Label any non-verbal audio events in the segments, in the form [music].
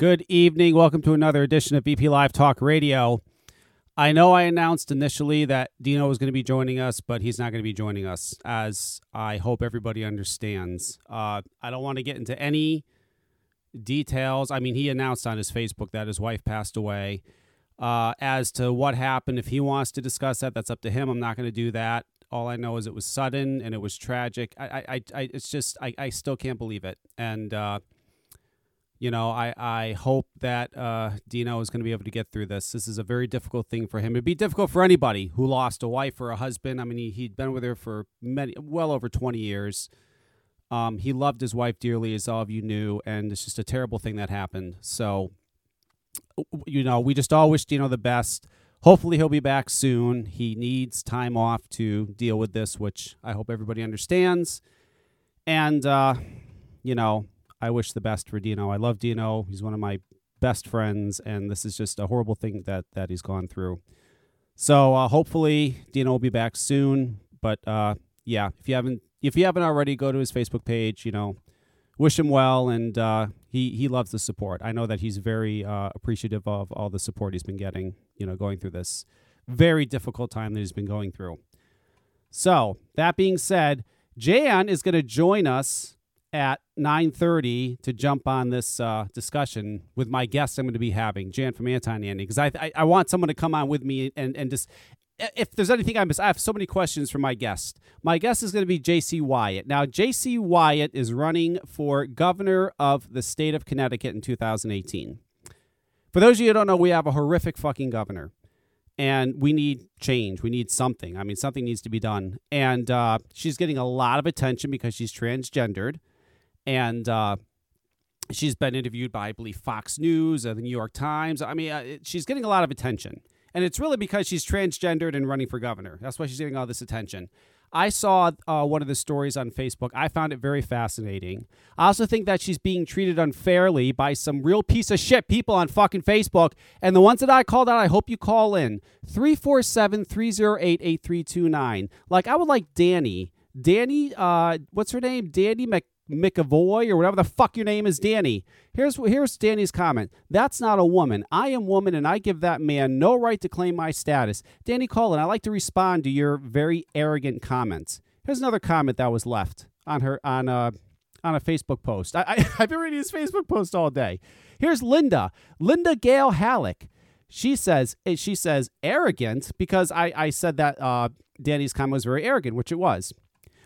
Good evening. Welcome to another edition of BP Live Talk Radio. I know I announced initially that Dino was going to be joining us, but he's not going to be joining us, as I hope everybody understands. Uh, I don't want to get into any details. I mean, he announced on his Facebook that his wife passed away. Uh, as to what happened, if he wants to discuss that, that's up to him. I'm not going to do that. All I know is it was sudden and it was tragic. I, I, I, it's just, I, I still can't believe it. And, uh, you know, I, I hope that uh, Dino is going to be able to get through this. This is a very difficult thing for him. It'd be difficult for anybody who lost a wife or a husband. I mean, he, he'd been with her for many, well over 20 years. Um, he loved his wife dearly, as all of you knew, and it's just a terrible thing that happened. So, you know, we just all wish Dino the best. Hopefully, he'll be back soon. He needs time off to deal with this, which I hope everybody understands. And, uh, you know, I wish the best for Dino. I love Dino. He's one of my best friends, and this is just a horrible thing that that he's gone through. So uh, hopefully Dino will be back soon. But uh, yeah, if you haven't if you haven't already, go to his Facebook page. You know, wish him well, and uh, he he loves the support. I know that he's very uh, appreciative of all the support he's been getting. You know, going through this very difficult time that he's been going through. So that being said, Jan is going to join us at 9.30 to jump on this uh, discussion with my guest i'm going to be having jan from anton andy because I, I, I want someone to come on with me and, and just if there's anything i miss i have so many questions for my guest my guest is going to be Jacey Wyatt now Jacey Wyatt is running for governor of the state of connecticut in 2018 for those of you who don't know we have a horrific fucking governor and we need change. We need something. I mean, something needs to be done. And uh, she's getting a lot of attention because she's transgendered and uh, she's been interviewed by, I believe, Fox News or the New York Times. I mean, uh, she's getting a lot of attention, and it's really because she's transgendered and running for governor. That's why she's getting all this attention. I saw uh, one of the stories on Facebook. I found it very fascinating. I also think that she's being treated unfairly by some real piece of shit people on fucking Facebook. And the ones that I called out, I hope you call in 347 308 8329. Like, I would like Danny. Danny, uh, what's her name? Danny Mc. McAvoy or whatever the fuck your name is, Danny. Here's here's Danny's comment. That's not a woman. I am woman, and I give that man no right to claim my status. Danny Cullen, I like to respond to your very arrogant comments. Here's another comment that was left on her on a uh, on a Facebook post. I, I [laughs] have been reading his Facebook post all day. Here's Linda, Linda Gale Halleck. She says eh, she says arrogant because I I said that uh, Danny's comment was very arrogant, which it was.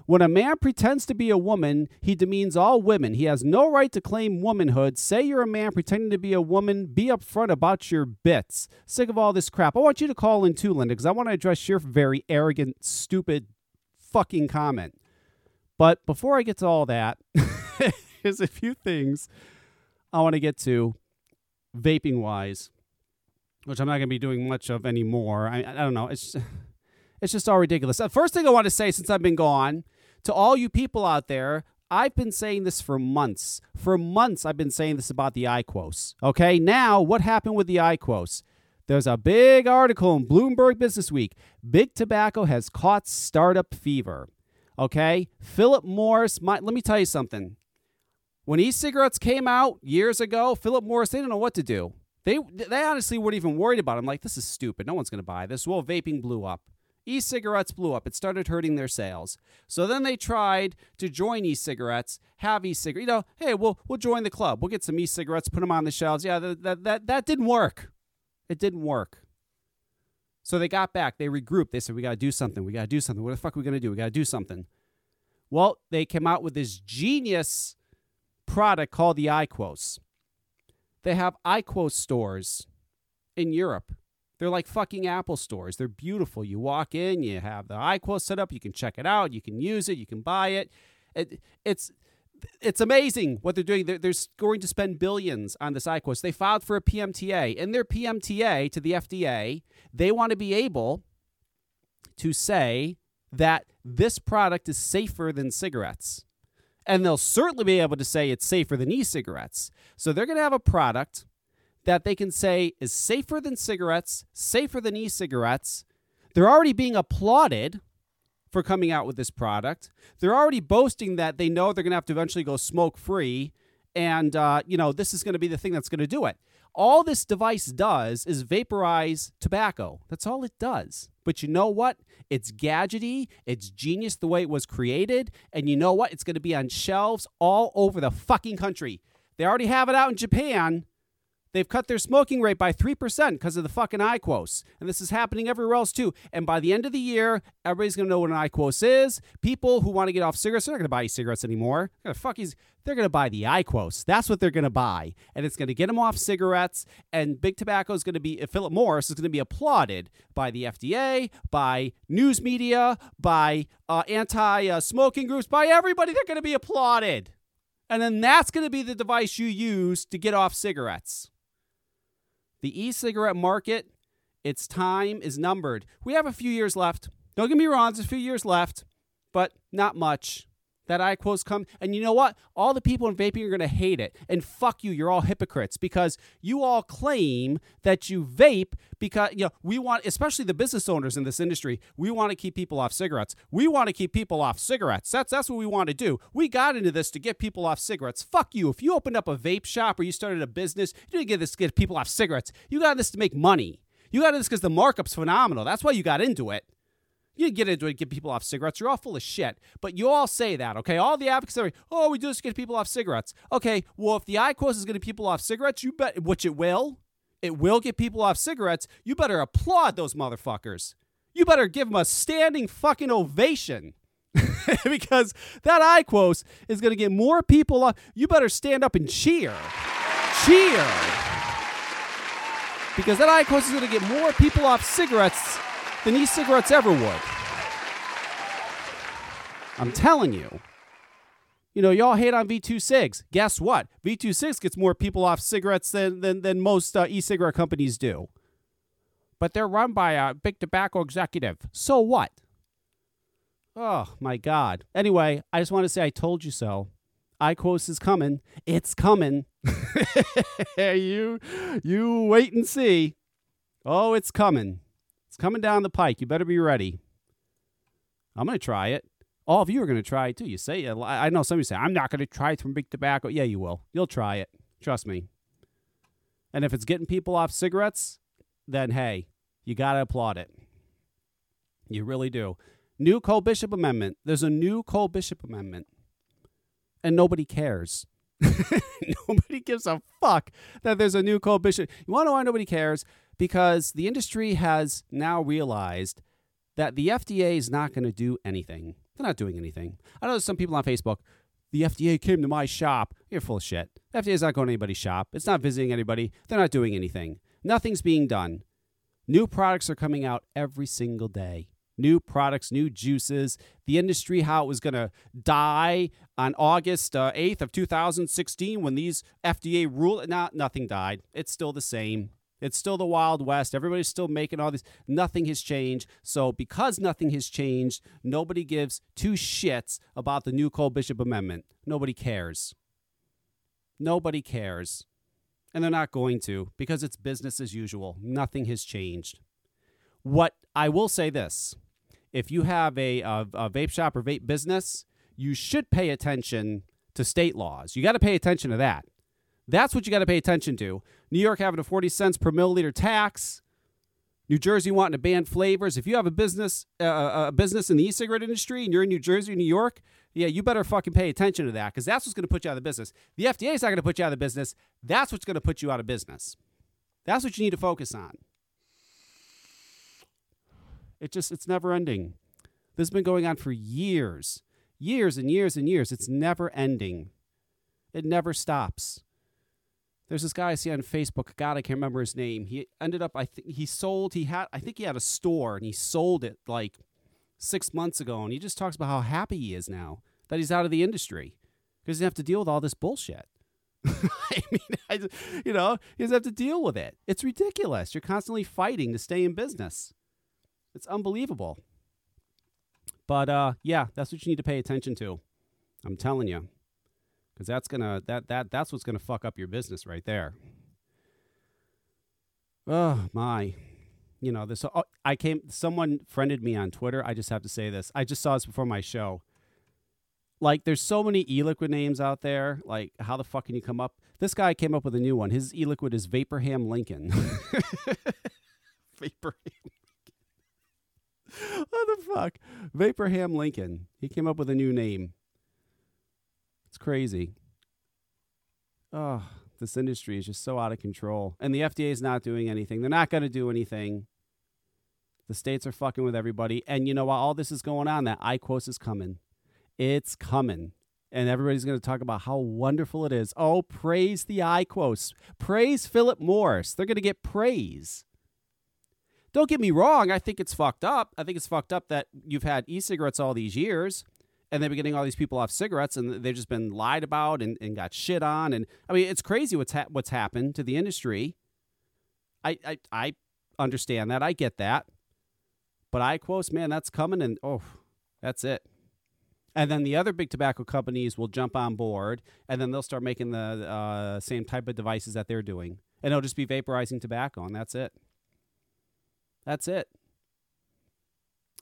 When a man pretends to be a woman, he demeans all women. He has no right to claim womanhood. Say you're a man pretending to be a woman. Be upfront about your bits. Sick of all this crap. I want you to call in too, Linda, because I want to address your very arrogant, stupid, fucking comment. But before I get to all that, [laughs] there's a few things I want to get to vaping wise, which I'm not going to be doing much of anymore. I, I don't know. It's it's just all ridiculous. The first thing I want to say since I've been gone to all you people out there, I've been saying this for months. For months, I've been saying this about the IQOS. Okay, now what happened with the IQOS? There's a big article in Bloomberg Business Week. Big tobacco has caught startup fever. Okay, Philip Morris. My, let me tell you something. When e-cigarettes came out years ago, Philip Morris they didn't know what to do. They they honestly weren't even worried about. It. I'm like, this is stupid. No one's going to buy this. Well, vaping blew up e-cigarettes blew up. It started hurting their sales. So then they tried to join e-cigarettes, have e-cigarettes. You know, hey, we'll we'll join the club. We'll get some e-cigarettes, put them on the shelves. Yeah, that that that, that didn't work. It didn't work. So they got back. They regrouped. They said, "We got to do something. We got to do something. What the fuck are we gonna do? We got to do something." Well, they came out with this genius product called the IQOS. They have IQOS stores in Europe. They're like fucking Apple stores. They're beautiful. You walk in, you have the IQOS set up, you can check it out, you can use it, you can buy it. it it's it's amazing what they're doing. They're, they're going to spend billions on this IQOS. They filed for a PMTA. In their PMTA to the FDA, they want to be able to say that this product is safer than cigarettes. And they'll certainly be able to say it's safer than e cigarettes. So they're going to have a product that they can say is safer than cigarettes, safer than e cigarettes. They're already being applauded for coming out with this product. They're already boasting that they know they're going to have to eventually go smoke free and uh, you know this is going to be the thing that's going to do it. All this device does is vaporize tobacco. That's all it does. But you know what? It's gadgety, it's genius the way it was created, and you know what? It's going to be on shelves all over the fucking country. They already have it out in Japan. They've cut their smoking rate by 3% because of the fucking IQOS. And this is happening everywhere else too. And by the end of the year, everybody's going to know what an IQOS is. People who want to get off cigarettes, they're not going to buy cigarettes anymore. They're going to fuck these. They're going to buy the IQOS. That's what they're going to buy. And it's going to get them off cigarettes. And big tobacco is going to be, Philip Morris is going to be applauded by the FDA, by news media, by uh, anti uh, smoking groups, by everybody. They're going to be applauded. And then that's going to be the device you use to get off cigarettes. The e cigarette market, its time is numbered. We have a few years left. Don't get me wrong, there's a few years left, but not much. That IQOS come, and you know what? All the people in vaping are going to hate it. And fuck you, you're all hypocrites because you all claim that you vape because you know we want, especially the business owners in this industry, we want to keep people off cigarettes. We want to keep people off cigarettes. That's that's what we want to do. We got into this to get people off cigarettes. Fuck you. If you opened up a vape shop or you started a business, you didn't get this to get people off cigarettes. You got this to make money. You got this because the markup's phenomenal. That's why you got into it. You get into it, get people off cigarettes. You're all full of shit. But you all say that, okay? All the advocates are, oh, we do this to get people off cigarettes. Okay, well, if the IQOS is going to get people off cigarettes, you bet, which it will, it will get people off cigarettes. You better applaud those motherfuckers. You better give them a standing fucking ovation. [laughs] because that IQOS is going to get more people off. You better stand up and cheer. Cheer. Because that IQOS is going to get more people off cigarettes than e cigarettes ever would. I'm telling you. You know, y'all hate on V2 Cigs. Guess what? V2 Cigs gets more people off cigarettes than, than, than most uh, e cigarette companies do. But they're run by a big tobacco executive. So what? Oh, my God. Anyway, I just want to say I told you so. IQOS is coming. It's coming. [laughs] you, you wait and see. Oh, it's coming. It's coming down the pike. You better be ready. I'm going to try it. All of you are going to try it too. You say, uh, I know some of you say, I'm not going to try it from big tobacco. Yeah, you will. You'll try it. Trust me. And if it's getting people off cigarettes, then hey, you got to applaud it. You really do. New Cole Bishop Amendment. There's a new Cole Bishop Amendment. And nobody cares. [laughs] nobody gives a fuck that there's a new Cole Bishop. You want to know why nobody cares? Because the industry has now realized that the FDA is not going to do anything. They're not doing anything. I know some people on Facebook, the FDA came to my shop. You're full of shit. The FDA is not going to anybody's shop. It's not visiting anybody. They're not doing anything. Nothing's being done. New products are coming out every single day. New products, new juices. The industry, how it was going to die on August uh, 8th of 2016 when these FDA rule, not nothing died. It's still the same. It's still the Wild West. Everybody's still making all these. Nothing has changed. So, because nothing has changed, nobody gives two shits about the new Cole Bishop Amendment. Nobody cares. Nobody cares. And they're not going to because it's business as usual. Nothing has changed. What I will say this if you have a, a, a vape shop or vape business, you should pay attention to state laws. You got to pay attention to that. That's what you got to pay attention to. New York having a 40 cents per milliliter tax. New Jersey wanting to ban flavors. If you have a business, uh, uh, a business in the e-cigarette industry, and you're in New Jersey, or New York, yeah, you better fucking pay attention to that because that's what's going to put you out of business. The FDA is not going to put you out of business. That's what's going to put you out of business. That's what you need to focus on. It just, it's never ending. This has been going on for years, years and years and years. It's never ending. It never stops. There's this guy I see on Facebook. God, I can't remember his name. He ended up, I think he sold. He had, I think he had a store and he sold it like six months ago. And he just talks about how happy he is now that he's out of the industry because he doesn't have to deal with all this bullshit. [laughs] I mean, I, you know, he doesn't have to deal with it. It's ridiculous. You're constantly fighting to stay in business. It's unbelievable. But uh, yeah, that's what you need to pay attention to. I'm telling you because that's gonna that that that's what's gonna fuck up your business right there. Oh my, you know this. Oh, I came. Someone friended me on Twitter. I just have to say this. I just saw this before my show. Like, there's so many e-liquid names out there. Like, how the fuck can you come up? This guy came up with a new one. His e-liquid is Vaporham Lincoln. [laughs] Vaporham. what the fuck? Vaporham Lincoln. He came up with a new name. It's crazy. Oh, this industry is just so out of control. And the FDA is not doing anything. They're not going to do anything. The states are fucking with everybody. And you know, while all this is going on, that IQOS is coming. It's coming. And everybody's going to talk about how wonderful it is. Oh, praise the IQOS. Praise Philip Morris. They're going to get praise. Don't get me wrong. I think it's fucked up. I think it's fucked up that you've had e cigarettes all these years and they've been getting all these people off cigarettes and they've just been lied about and, and got shit on. And I mean, it's crazy what's, ha- what's happened to the industry. I, I, I understand that. I get that. But IQOS, man, that's coming and oh, that's it. And then the other big tobacco companies will jump on board, and then they'll start making the uh, same type of devices that they're doing, and it'll just be vaporizing tobacco, and that's it. That's it.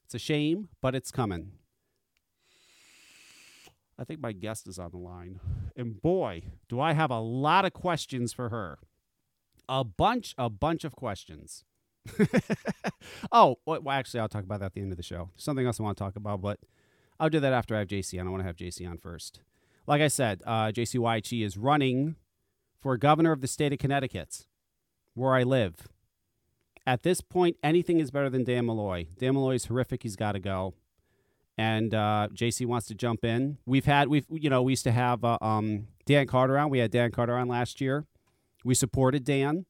It's a shame, but it's coming. I think my guest is on the line, and boy, do I have a lot of questions for her. A bunch, a bunch of questions. [laughs] oh, well, actually, I'll talk about that at the end of the show. Something else I want to talk about, but I'll do that after I have Jacey on. I want to have Jacey on first. Like I said, uh, Jacey Wyatt is running for governor of the state of Connecticut, where I live. At this point, anything is better than Dan Malloy. Dan Malloy is horrific. He's got to go. And uh, Jacey wants to jump in. We've had, we've, you know, we used to have uh, um, Dan Carter on. We had Dan Carter on last year. We supported Dan.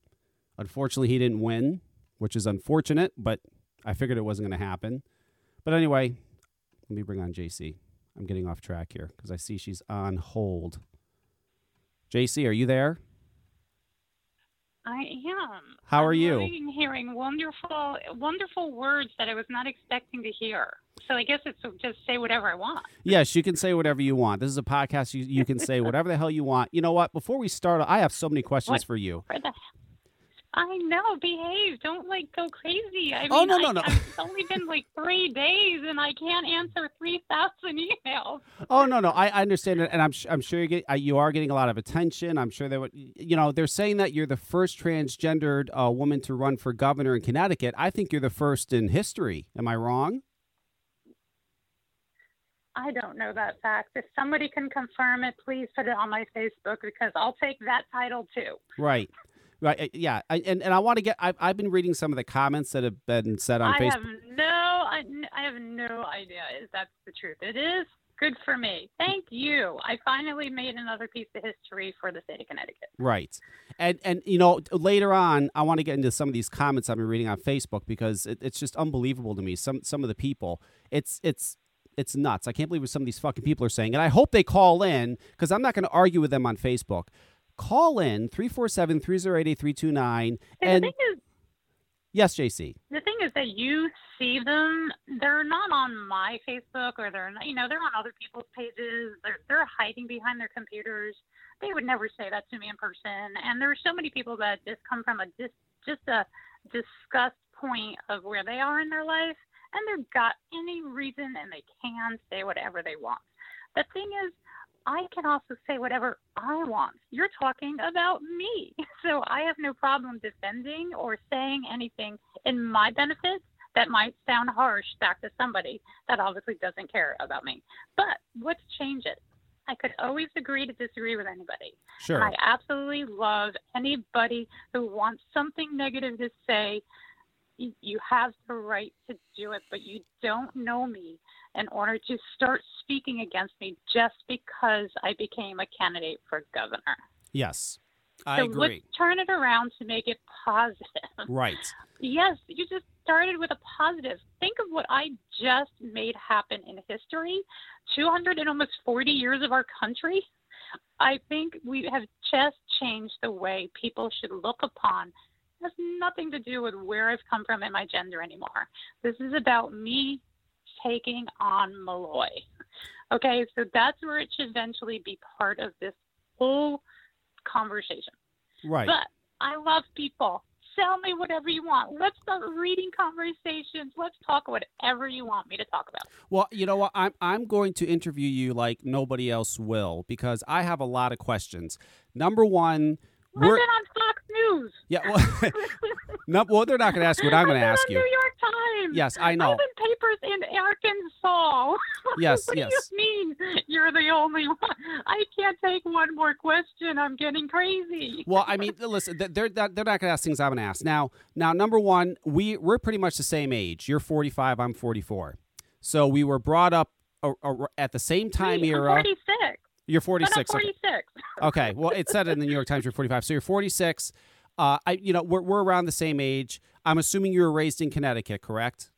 Unfortunately, he didn't win which is unfortunate, but I figured it wasn't going to happen. But anyway, let me bring on Jacey. I'm getting off track here because I see she's on hold. Jacey, are you there? I am. How are I'm you? Hearing wonderful, wonderful words that I was not expecting to hear. So I guess it's just say whatever I want. Yes, you can say whatever you want. This is a podcast. You you can say whatever the hell you want. You know what? Before we start, I have so many questions what? for you. I know, behave. Don't like go crazy. I mean, oh, mean, no, no, I, no. It's only been like three days, and I can't answer three thousand emails. Oh no, no, I, I understand it, and I'm I'm sure you get uh, you are getting a lot of attention. I'm sure that you know they're saying that you're the first transgendered uh, woman to run for governor in Connecticut. I think you're the first in history. Am I wrong? I don't know that fact. If somebody can confirm it, please put it on my Facebook because I'll take that title too. Right. Right. Uh, yeah. I, and and I want to get. I've, I've been reading some of the comments that have been said on I Facebook. have no. I, I have no idea if that's the truth. It is good for me. Thank you. I finally made another piece of history for the state of Connecticut. Right. And and you know later on, I want to get into some of these comments I've been reading on Facebook because it, it's just unbelievable to me. Some some of the people. It's it's it's nuts. I can't believe what some of these fucking people are saying. And I hope they call in because I'm not going to argue with them on Facebook call in 347 308 8329. And the thing is, yes, Jacey. The thing is that you see them, they're not on my Facebook or they're not, you know, they're on other people's pages. They're, they're hiding behind their computers. They would never say that to me in person. And there are so many people that just come from a just, just a disgust point of where they are in their life and they've got any reason and they can say whatever they want. The thing is, I can also say whatever I want. You're talking about me. [laughs] So I have no problem defending or saying anything in my benefit that might sound harsh back to somebody that obviously doesn't care about me. But let's change it. I could always agree to disagree with anybody. Sure. I absolutely love anybody who wants something negative to say. You have the right to do it, but you don't know me in order to start speaking against me just because I became a candidate for governor. Yes, I so agree. Let's turn it around to make it positive. Right. [laughs] yes, you just started with a positive. Think of what I just made happen in history 200 and almost 40 years of our country. I think we have just changed the way people should look upon. It has nothing to do with where I've come from and my gender anymore. This is about me taking on Malloy. Okay, so that's where it should eventually be part of this whole conversation. Right. But I love people. sell me whatever you want. Let's start reading conversations. Let's talk whatever you want me to talk about. Well, you know what? I'm I'm going to interview you like nobody else will because I have a lot of questions. Number one, Been on Fox News. Yeah, well, [laughs] no, well, they're not going to ask you what I'm going to ask you. New York Times. Yes, I know. In papers in Arkansas. Yes, [laughs] what yes. do you mean you're the only one? I can't take one more question. I'm getting crazy. Well, I mean, listen, they're they're not going to ask things I'm going to ask. Now, now, number one, we we're pretty much the same age. You're 45, I'm 44, so we were brought up at the same time Wait, I'm 46. You're But 46. I'm okay. 46. Okay. Well, it said in the New York Times you're 45, so you're 46. Uh, I, you know, we're we're around the same age. I'm assuming you were raised in Connecticut, correct?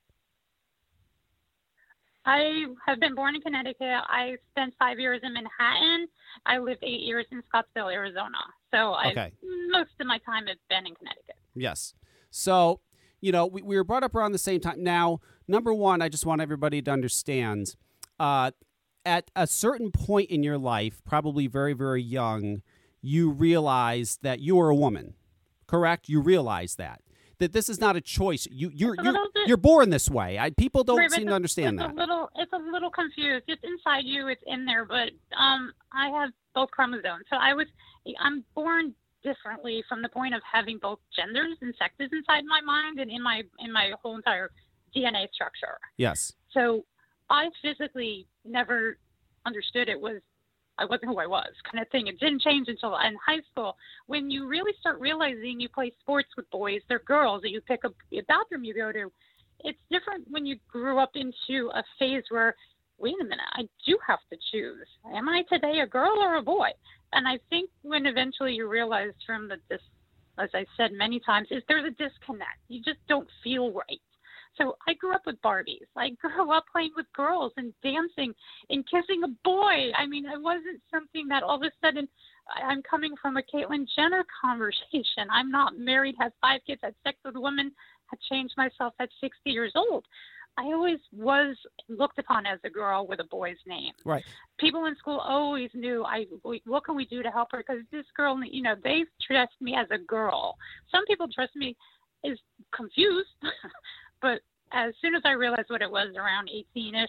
I have been born in Connecticut. I spent five years in Manhattan. I lived eight years in Scottsdale, Arizona. So I most of my time has been in Connecticut. Yes. So, you know, we, we were brought up around the same time. Now, number one, I just want everybody to understand uh, at a certain point in your life, probably very, very young, you realize that you are a woman, correct? You realize that. That this is not a choice. You you're you're, bit- you're born this way. I, people don't Right, seem to understand it's that. A little, it's a little confused. It's inside you. It's in there. But um, I have both chromosomes. So I was, I'm born differently from the point of having both genders and sexes inside my mind and in my in my whole entire DNA structure. Yes. So I physically never understood it was I wasn't who I was kind of thing. It didn't change until in high school when you really start realizing you play sports with boys, they're girls, that you pick up a bathroom you go to. It's different when you grew up into a phase where, wait a minute, I do have to choose. Am I today a girl or a boy? And I think when eventually you realize from the dis, as I said many times, is there's a disconnect. You just don't feel right. So I grew up with Barbies. I grew up playing with girls and dancing and kissing a boy. I mean, it wasn't something that all of a sudden I'm coming from a Caitlyn Jenner [laughs] conversation. I'm not married, have five kids, had sex with women, had changed myself at 60 years old. I always was looked upon as a girl with a boy's name. Right. People in school always knew I. we- What can we do to help her? Because this girl, you know, they dressed me as a girl. Some people dressed me as confused, [laughs] but as soon as I realized what it was around 18ish,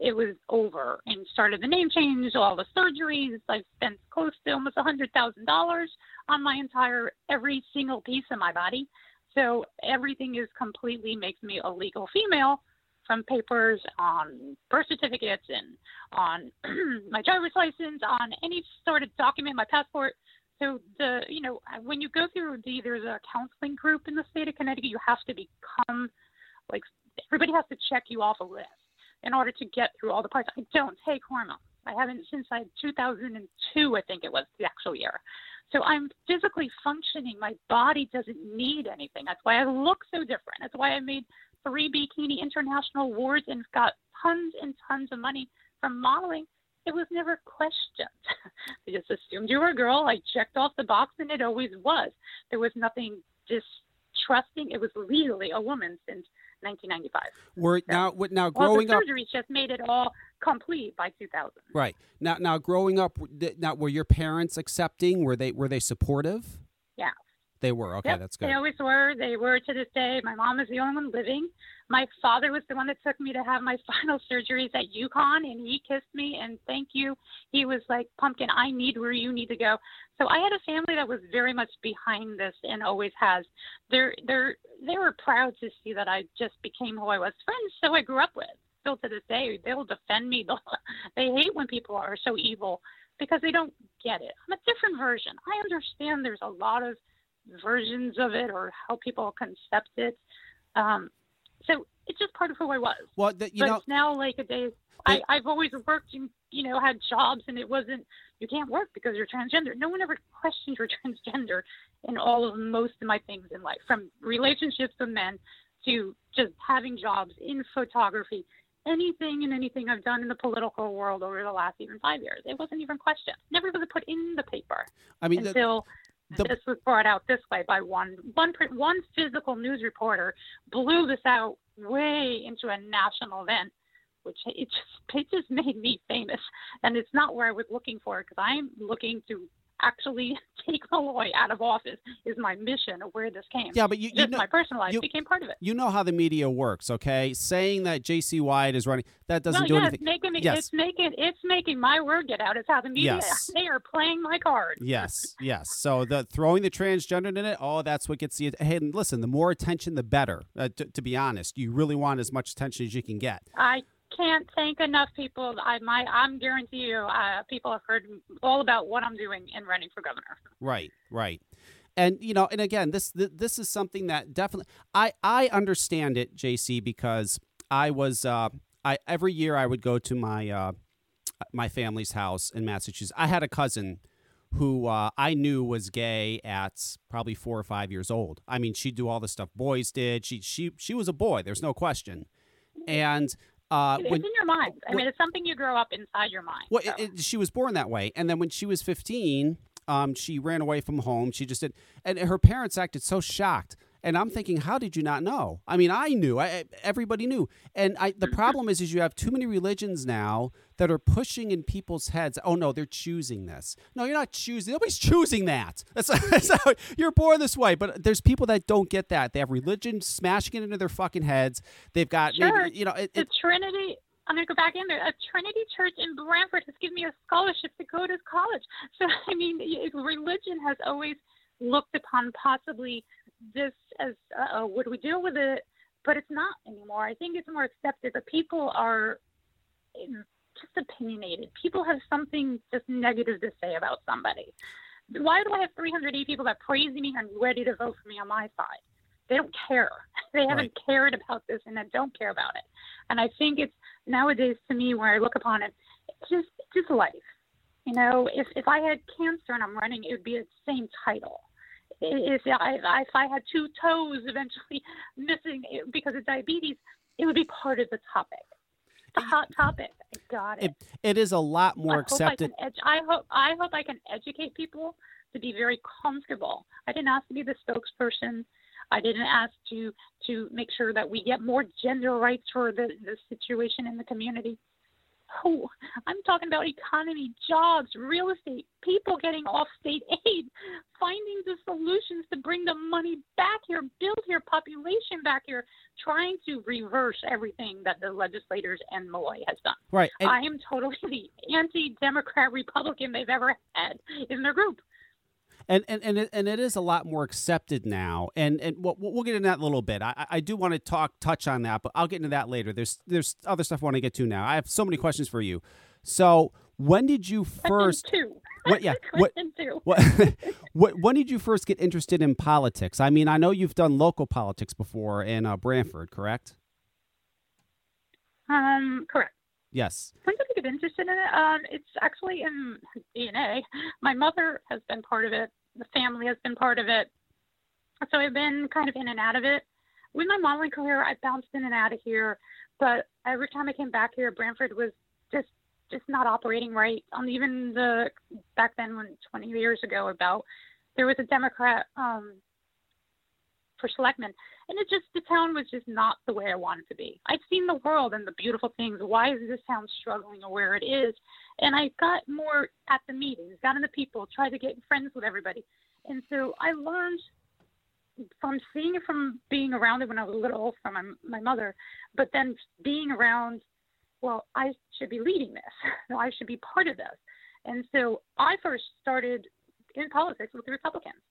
it was over and started the name change, all the surgeries. I've spent close to almost $100,000 on my entire, every single piece of my body. So everything is completely makes me a legal female from papers on birth certificates and on [clears throat] my driver's license, on any sort of document, my passport. So the, you know, when you go through the, there's a counseling group in the state of Connecticut, you have to become like everybody has to check you off a list in order to get through all the parts. I don't take hormones. I haven't since I 2002, I think it was the actual year. So I'm physically functioning. My body doesn't need anything. That's why I look so different. That's why I made three bikini international awards and got tons and tons of money from modeling. It was never questioned. [laughs] they just assumed you were a girl. I checked off the box, and it always was. There was nothing distrusting. It was legally a woman since 1995. We're now what- now Well, growing the up. surgeries just made it all complete by 2000. Right now, now growing up, now were your parents accepting? Were they were they supportive? Yeah. They were. Okay, Yep, that's good. They always were. They were to this day. My mom is the only one living. My father was the one that took me to have my [laughs] final surgeries at UConn, and he kissed me and thank you. He was like, "Pumpkin, I need where you need to go." So I had a family that was very much behind this and always has. They're they're they were proud to see that I just became who I was. Friends, so I grew up with. Still to this day, they'll defend me. [laughs] They'll, they hate when people are so evil because they don't get it. I'm a different version. I understand there's a lot of versions of it or how people concept it. Um, so it's just part of who I was. Well, you but know, now like a day. I, I've always worked and you know had jobs, and it wasn't you can't work because you're transgender. No one ever questioned you're [laughs] transgender in all of most of my things in life, from relationships with men to just having jobs in photography. Anything and anything I've done in the political world over the last even five years, it wasn't even questioned. Never was put in the paper I mean, until the- this was brought out this way by one one one physical news reporter blew this out way into a national event which it just it just made me famous. And it's not where I was looking for because I'm looking to actually [laughs] take Malloy out of office is my mission of where this came. Yeah, but you, you know, my personal life you- became part of it. you know how the media works, okay? Saying that Jacey Wyatt is running that doesn't do yeah, anything. it's making me, Yes. it's making it's making my word get out. It's how the media Yes. [laughs] they are playing my card. Yes, yes. So the throwing the transgender in it, oh, that's what gets the. Hey, and listen, the more attention, the better. Uh, t- to be honest, you really want as much attention as you can get. I can't thank enough people. I my I'm guarantee you, uh, people have heard all about what I'm doing in running for governor. Right, right. And you know, and again, this this is something that definitely I I understand it, Jacey, because I was uh I every year I would go to my uh my family's house in Massachusetts. I had a cousin who uh, I knew was gay at probably four or five years old. I mean, she'd do all the stuff boys did. She she she was a boy. There's no question. And uh, It's when in your mind. I when- mean, it's something you grow up inside your mind. well, so. it, it, she was born that way, and then when she was fifteen, um, she ran away from home. She just did, and her parents acted so shocked. And I'm thinking, how did you not know? I mean, I knew. I, everybody knew. And I, the mm-hmm. problem is, is you have too many religions now that are pushing in people's heads. Oh no, they're choosing this. No, you're not choosing. Nobody's choosing that. [laughs] That's, that's how you're born this way. But there's people that don't get that. They have religion smashing it into their fucking heads. They've got, maybe, Sure. you know, it, the it, Trinity. I'm going to go back in there. A Trinity Church in Branford has given me a scholarship to go to college. [laughs] So I mean, religion has always looked upon possibly this as uh, what do we do with it? But it's not anymore. I think it's more accepted. But people are just opinionated. People have something just negative to say about somebody. Why do I have 380 people that praise me and ready to vote for me on my side? They don't care. [laughs] They haven't Right. cared about this and they don't care about it. And I think it's nowadays to me where I look upon it, it's just it's just life. You know, if if I had cancer and I'm running, it would be the same title. If I if I had two toes eventually [laughs] missing because of diabetes, it would be part of the topic. The hot topic. I got it. it, it is a lot more I accepted. Hope I, edu- I hope I hope I can educate people to be very comfortable. I didn't ask to be the spokesperson. I didn't ask to to make sure that we get more gender rights for the, the situation in the community. Oh, I'm talking about economy, jobs, real estate, people getting off state [laughs] aid, finding the solutions to bring the money back here, build here, population back here, trying to reverse everything that the legislators and Malloy has done. right. And, I am totally [laughs] the anti-Democrat Republican they've ever had in their group. And and and it, and it is a lot more accepted now. And and we'll, we'll get into that a little bit. I, I- do want to talk touch on that, but I'll get into that later. There's there's other stuff I want to get to now. I have so many questions for you. So when did you first? Question two. What? Yeah. What? What, what? When did you first get interested in politics? I mean, I know you've done local politics before in uh, Branford, correct? Um, correct. Yes. When did I get interested in it? Um, it's actually in DNA. My mother has been part of it. The family has been part of it. So I've been kind of in and out of it. With my modeling career, I bounced in and out of here. But every time I came back here, Branford was just just not operating right. Um, even the back then, when 20 years ago, about there was a Democrat um, for selectmen, and it just the town was just not the way I wanted to be. I'd seen the world and the beautiful things. Why is this town struggling or where it is? And I got more at the meetings, got in the people, tried to get friends with everybody, and so I learned from seeing it from being around it when I was little from my my mother, but then being around, well, I should be leading this. [laughs] I should be part of this. And so I first started in politics with the Republicans.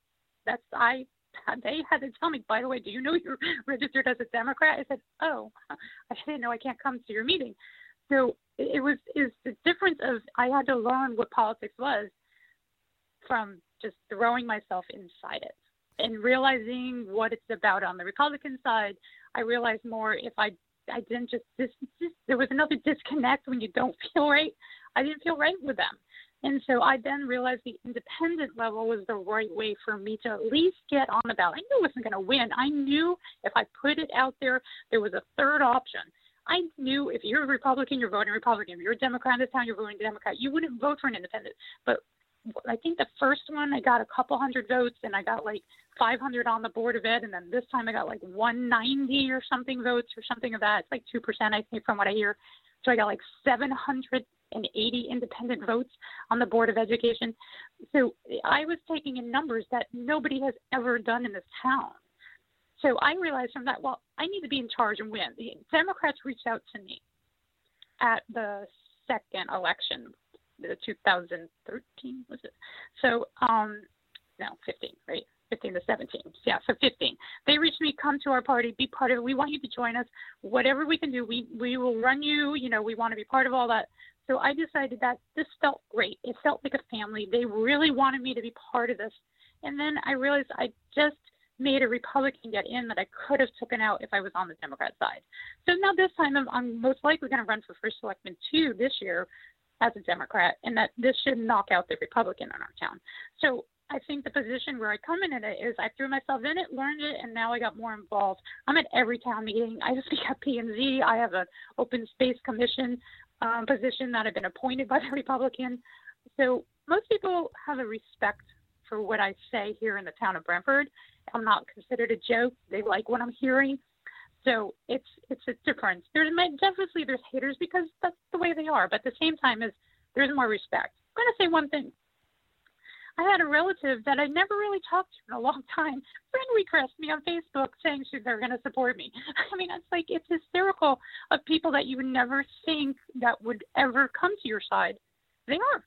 That's I [laughs] they had to tell me, by the way, do you know you're [laughs] registered as a Democrat? I said, oh, [laughs] I didn't know I can't come to your meeting. So it it was is the difference of I had to learn what politics was from just throwing myself inside it and realizing what it's about on the Republican side. I realized more if I I didn't just this, this there was another disconnect when you don't feel right. I didn't feel right with them. And so I then realized the independent level was the right way for me to at least get on the ballot. I knew I wasn't going to win. I knew if I put it out there, there was a third option. I knew if you're a Republican, you're voting Republican. If you're a Democrat in this town, you're voting Democrat. You wouldn't vote for an independent. But I think the first one, I got a couple hundred votes, and I got like 500 on the board of ed, and then this time I got like 190 or something votes or something of that. It's like two percent, I think, from what I hear. So I got like 700 80 independent votes on the Board of Education. So I was taking in numbers that nobody has ever done in this town. So I realized from that, well, I need to be in charge and win. The Democrats reached out to me at the second election, the 2013 was it? So um, no, 15, right? 15 to 17. Yeah, so 15. They reached me, come to our party, be part of it. We want you to join us. Whatever we can do, we we will run you. You know, we want to be part of all that. So I decided that this felt great. It felt like a family. They really wanted me to be part of this. And then I realized I just made a Republican get in that I could have taken out if I was on the Democrat side. So now this time I'm, I'm most likely going to run for first selectman two this year as a Democrat, and that this should knock out the Republican in our town. So I think the position where I come in at it is I threw myself in it, learned it, and now I got more involved. I'm at every town meeting. I speak at [laughs] P and Z. I have an open space commission um, position that I've been appointed by the [laughs] Republican. So most people have a respect for what I say here in the town of Branford. I'm not considered a joke. They like what I'm hearing. So it's it's a difference. There's definitely there's haters because that's the way they are, but at the same time is there's more respect. I'm gonna say one thing. I had a relative that I never really talked to in a long time. Friend request me on Facebook saying they're going to support me. [laughs] I mean, it's like it's hysterical of people that you would never think that would ever come to your side. They are.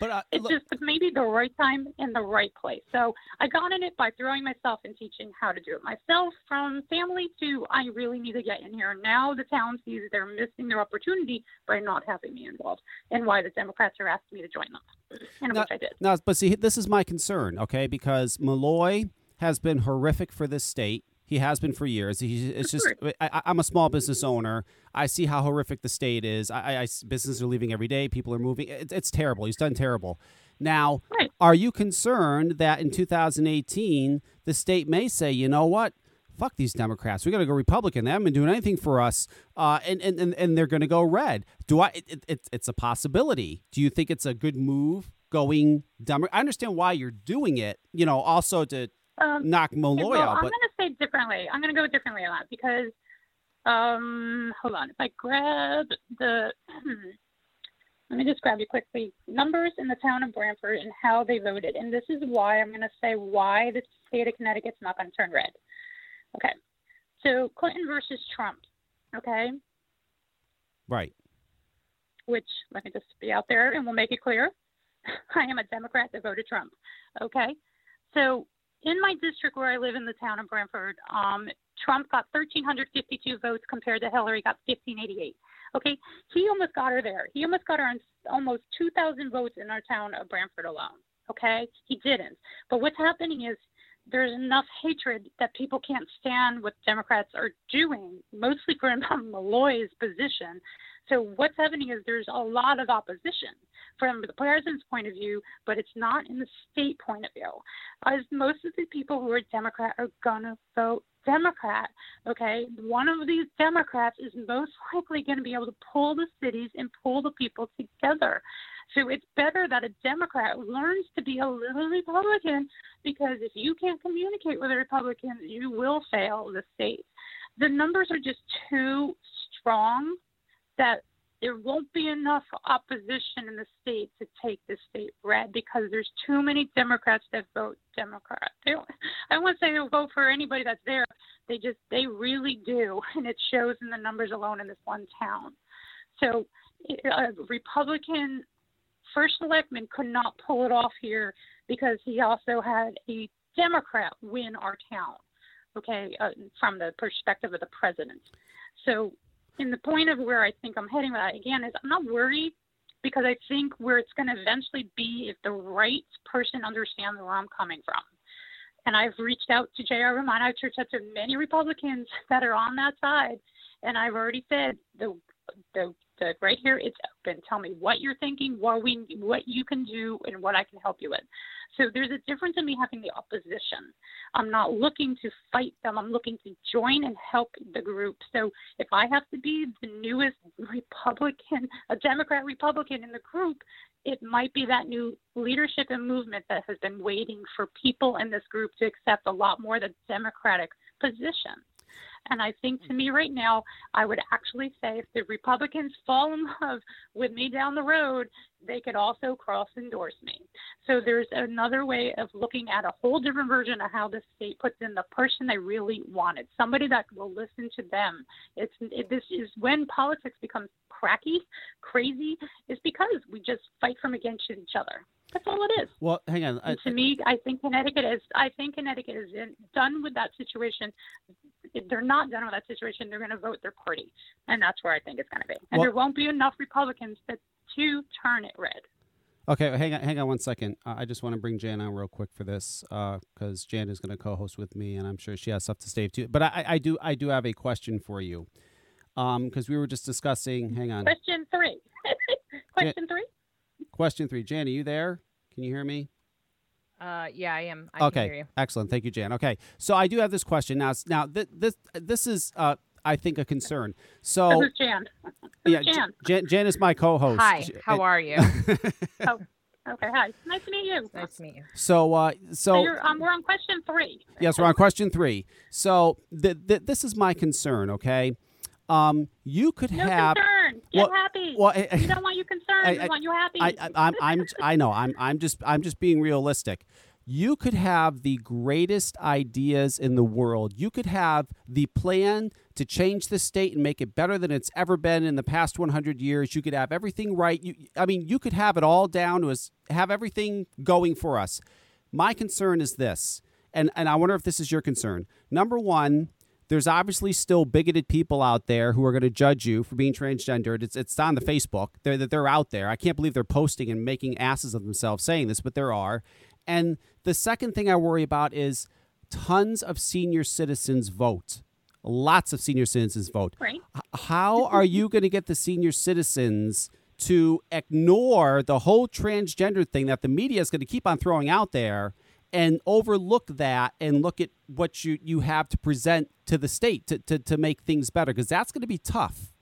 But uh, it's look, just maybe the right time in the right place. So I got in it by throwing myself and teaching how to do it myself from family to I really need to get in here. Now the town sees they're missing their opportunity by not having me involved and why the Democrats are asking me to join them. And now, which I did. Now, but see, this is my concern, okay? Because Malloy has been horrific for this state. He has been for years. He, it's just I, am a small business owner. I see how horrific the state is. I, I businesses are leaving every day. People are moving. It's, it's terrible. He's done terrible. Now, right. are you concerned that in 2018 the state may say, you know what? Fuck these Democrats. We got to go Republican. They haven't been doing anything for us, uh, and, and, and and they're going to go red. Do I? It, it, it's a possibility. Do you think it's a good move going Democrat? I understand why you're doing it. You know, also to um, knock Malloy well, out. I'm but... going to say differently. I'm going to go differently on that because, um, hold on. If I grab the, [clears throat] let me just grab you quickly numbers in the town of Branford and how they voted, and this is why I'm going to say why the state of Connecticut's not going to turn red. Okay, so Clinton versus Trump. Okay. Right. Which let me just be out there, and we'll make it clear. [laughs] I am a Democrat that voted Trump. Okay. So in my district where I live in the town of Branford, um, Trump got 1,352 votes compared to Hillary got 1,588. Okay, he almost got her there. He almost got her on almost 2,000 votes in our town of Branford alone. Okay, he didn't. But what's happening is there's enough hatred that people can't stand what Democrats are doing, mostly for [laughs] Malloy's position, so what's happening is there's a lot of opposition from the president's point of view, but it's not in the state point of view. As most of the people who are Democrat are gonna vote Democrat. Okay, one of these Democrats is most likely going to be able to pull the cities and pull the people together. So it's better that a Democrat learns to be a little Republican because if you can't communicate with a Republican, you will fail the state. The numbers are just too strong that there won't be enough opposition in the state to take the state red because there's too many Democrats that vote Democrat. They I won't say they'll vote for anybody that's there. They just they really do, and it shows in the numbers alone in this one town. So, a Republican first selectman could not pull it off here because he also had a Democrat win our town. Okay, uh, from the perspective of the president. So and the point of where I think I'm heading with that again is I'm not worried because I think where it's going to eventually be if the right person understands where I'm coming from. And I've reached out to J.R. Romano. I've reached out to many Republicans [laughs] that are on that side, and I've already said the the, right here it's open. Tell me what you're thinking, what we what you can do, and what I can help you with. So there's a difference in me having the opposition. I'm not looking to fight them. I'm looking to join and help the group. So if I have to be the newest Republican, a Democrat Republican in the group, it might be that new leadership and movement that has been waiting for people in this group to accept a lot more the Democratic position. And I think to me mm-hmm. right now, I would actually say if the Republicans fall in love with me down the road, they could also cross endorse me. So there's another way of looking at a whole different version of how the state puts in the person they really wanted, somebody that will listen to them. It's it, this is when politics becomes cracky, crazy, is because we just fight from against each other. That's all it is. Well, hang on. I, to me, I think Connecticut is. I think Connecticut is in, done with that situation. If they're not done with that situation, they're going to vote their party, and that's where I think it's going to be. And well, there won't be enough Republicans to to turn it red. Okay, hang on, hang on one second. Uh, I just want to bring Jan on real quick for this because uh, Jan is going to co-host with me, and I'm sure she has stuff to say too. But I, I do, I do have a question for you because um, we were just discussing. Hang on. Question three. [laughs] question Jan, three. Question three. Jan, are you there? Can you hear me? Uh, yeah, I am. I okay, excellent. Thank you, Jan. Okay, so I do have this question now. Now, th- this this is uh, I think a concern. So this is Jan. yeah, Jan. Jan. Jan is my co-host. Hi, how are you? [laughs] oh, okay. Hi, nice to meet you. Nice to meet you. So, uh, so, so um, we're on question three. Yes, we're on question three. So, th- th- this is my concern. Okay, um, you could no have. Concern. Get well, happy. Well, I, we don't want you concerned. I, I, we want you happy. I, I, I'm, I'm, [laughs] I know. I'm, I'm just, I'm just being realistic you could have the greatest ideas in the world. You could have the plan to change the state and make it better than it's ever been in the past 100 years. You could have everything right. You, I mean, you could have it all down to us, have everything going for us. My concern is this, and, and I wonder if this is your concern. Number one, there's obviously still bigoted people out there who are going to judge you for being transgendered. It's, it's on the Facebook. They're, they're out there. I can't believe they're posting and making asses of themselves saying this, but there are. And the second thing I worry about is tons of senior citizens vote. Lots of senior citizens vote. Right. How are you going to get the senior citizens to ignore the whole transgender thing that the media is going to keep on throwing out there and overlook that and look at what you, you have to present to the state to, to, to make things better? Because that's going to be tough.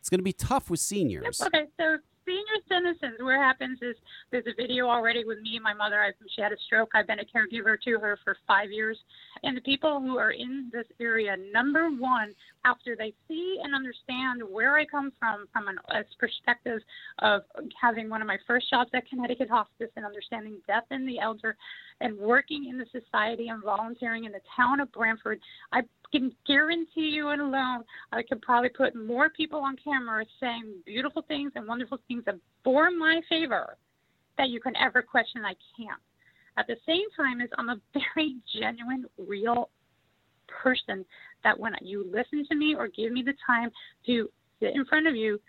It's going to be tough with seniors. Yep. Okay, so senior citizens, what happens is there's a video already with me and my mother. I, she had a stroke. I've been a caregiver to her for five years. And the people who are in this area, number one, after they see and understand where I come from, from an, a perspective of having one of my first jobs at Connecticut Hospice and understanding death in the elder and working in the society and volunteering in the town of Branford, I can guarantee you and alone, I could probably put more people on camera saying beautiful things and wonderful things for my favor that you can ever question. I can't. At the same time, as I'm a [laughs] very genuine, real person that when you listen to me or give me the time to sit in front of you,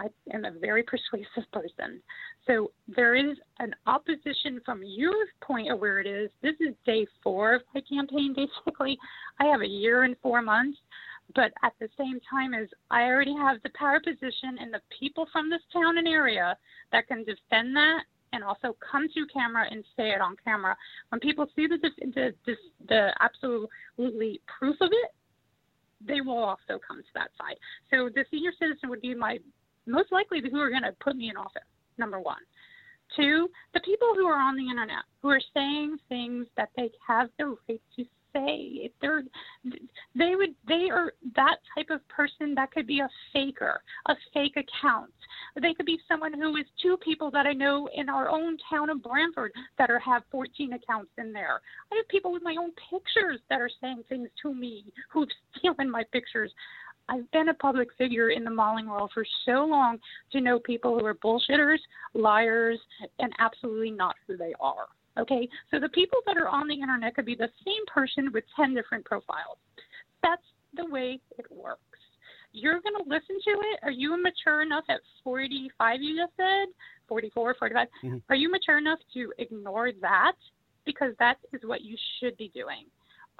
I am a very persuasive person. So there is an opposition from your point of where it is. This is day four of my campaign, [laughs] basically. I have a year and four months. But at the same time as I already have the power position and the people from this town and area that can defend that and also come to camera and say it on camera. When people see the the the, the absolutely proof of it, they will also come to that side. So the senior citizen would be my most likely who are going to put me in office. Number one. Two, the people who are on the internet who are saying things that they have the right to say. If they're, they would, they are that type of person that could be a faker, a fake account. They could be someone who is two people that I know in our own town of Branford that are have 14 accounts in there. I have people with my own pictures that are saying things to me who've stolen my pictures. I've been a public figure in the modeling world for so long to know people who are bullshitters, liars, and absolutely not who they are. Okay, so the people that are on the internet could be the same person with 10 different profiles. That's the way it works. You're going to listen to it. Are you mature enough at 45, you just said? 44, 45? Mm-hmm. Are you mature enough to ignore that? Because that is what you should be doing.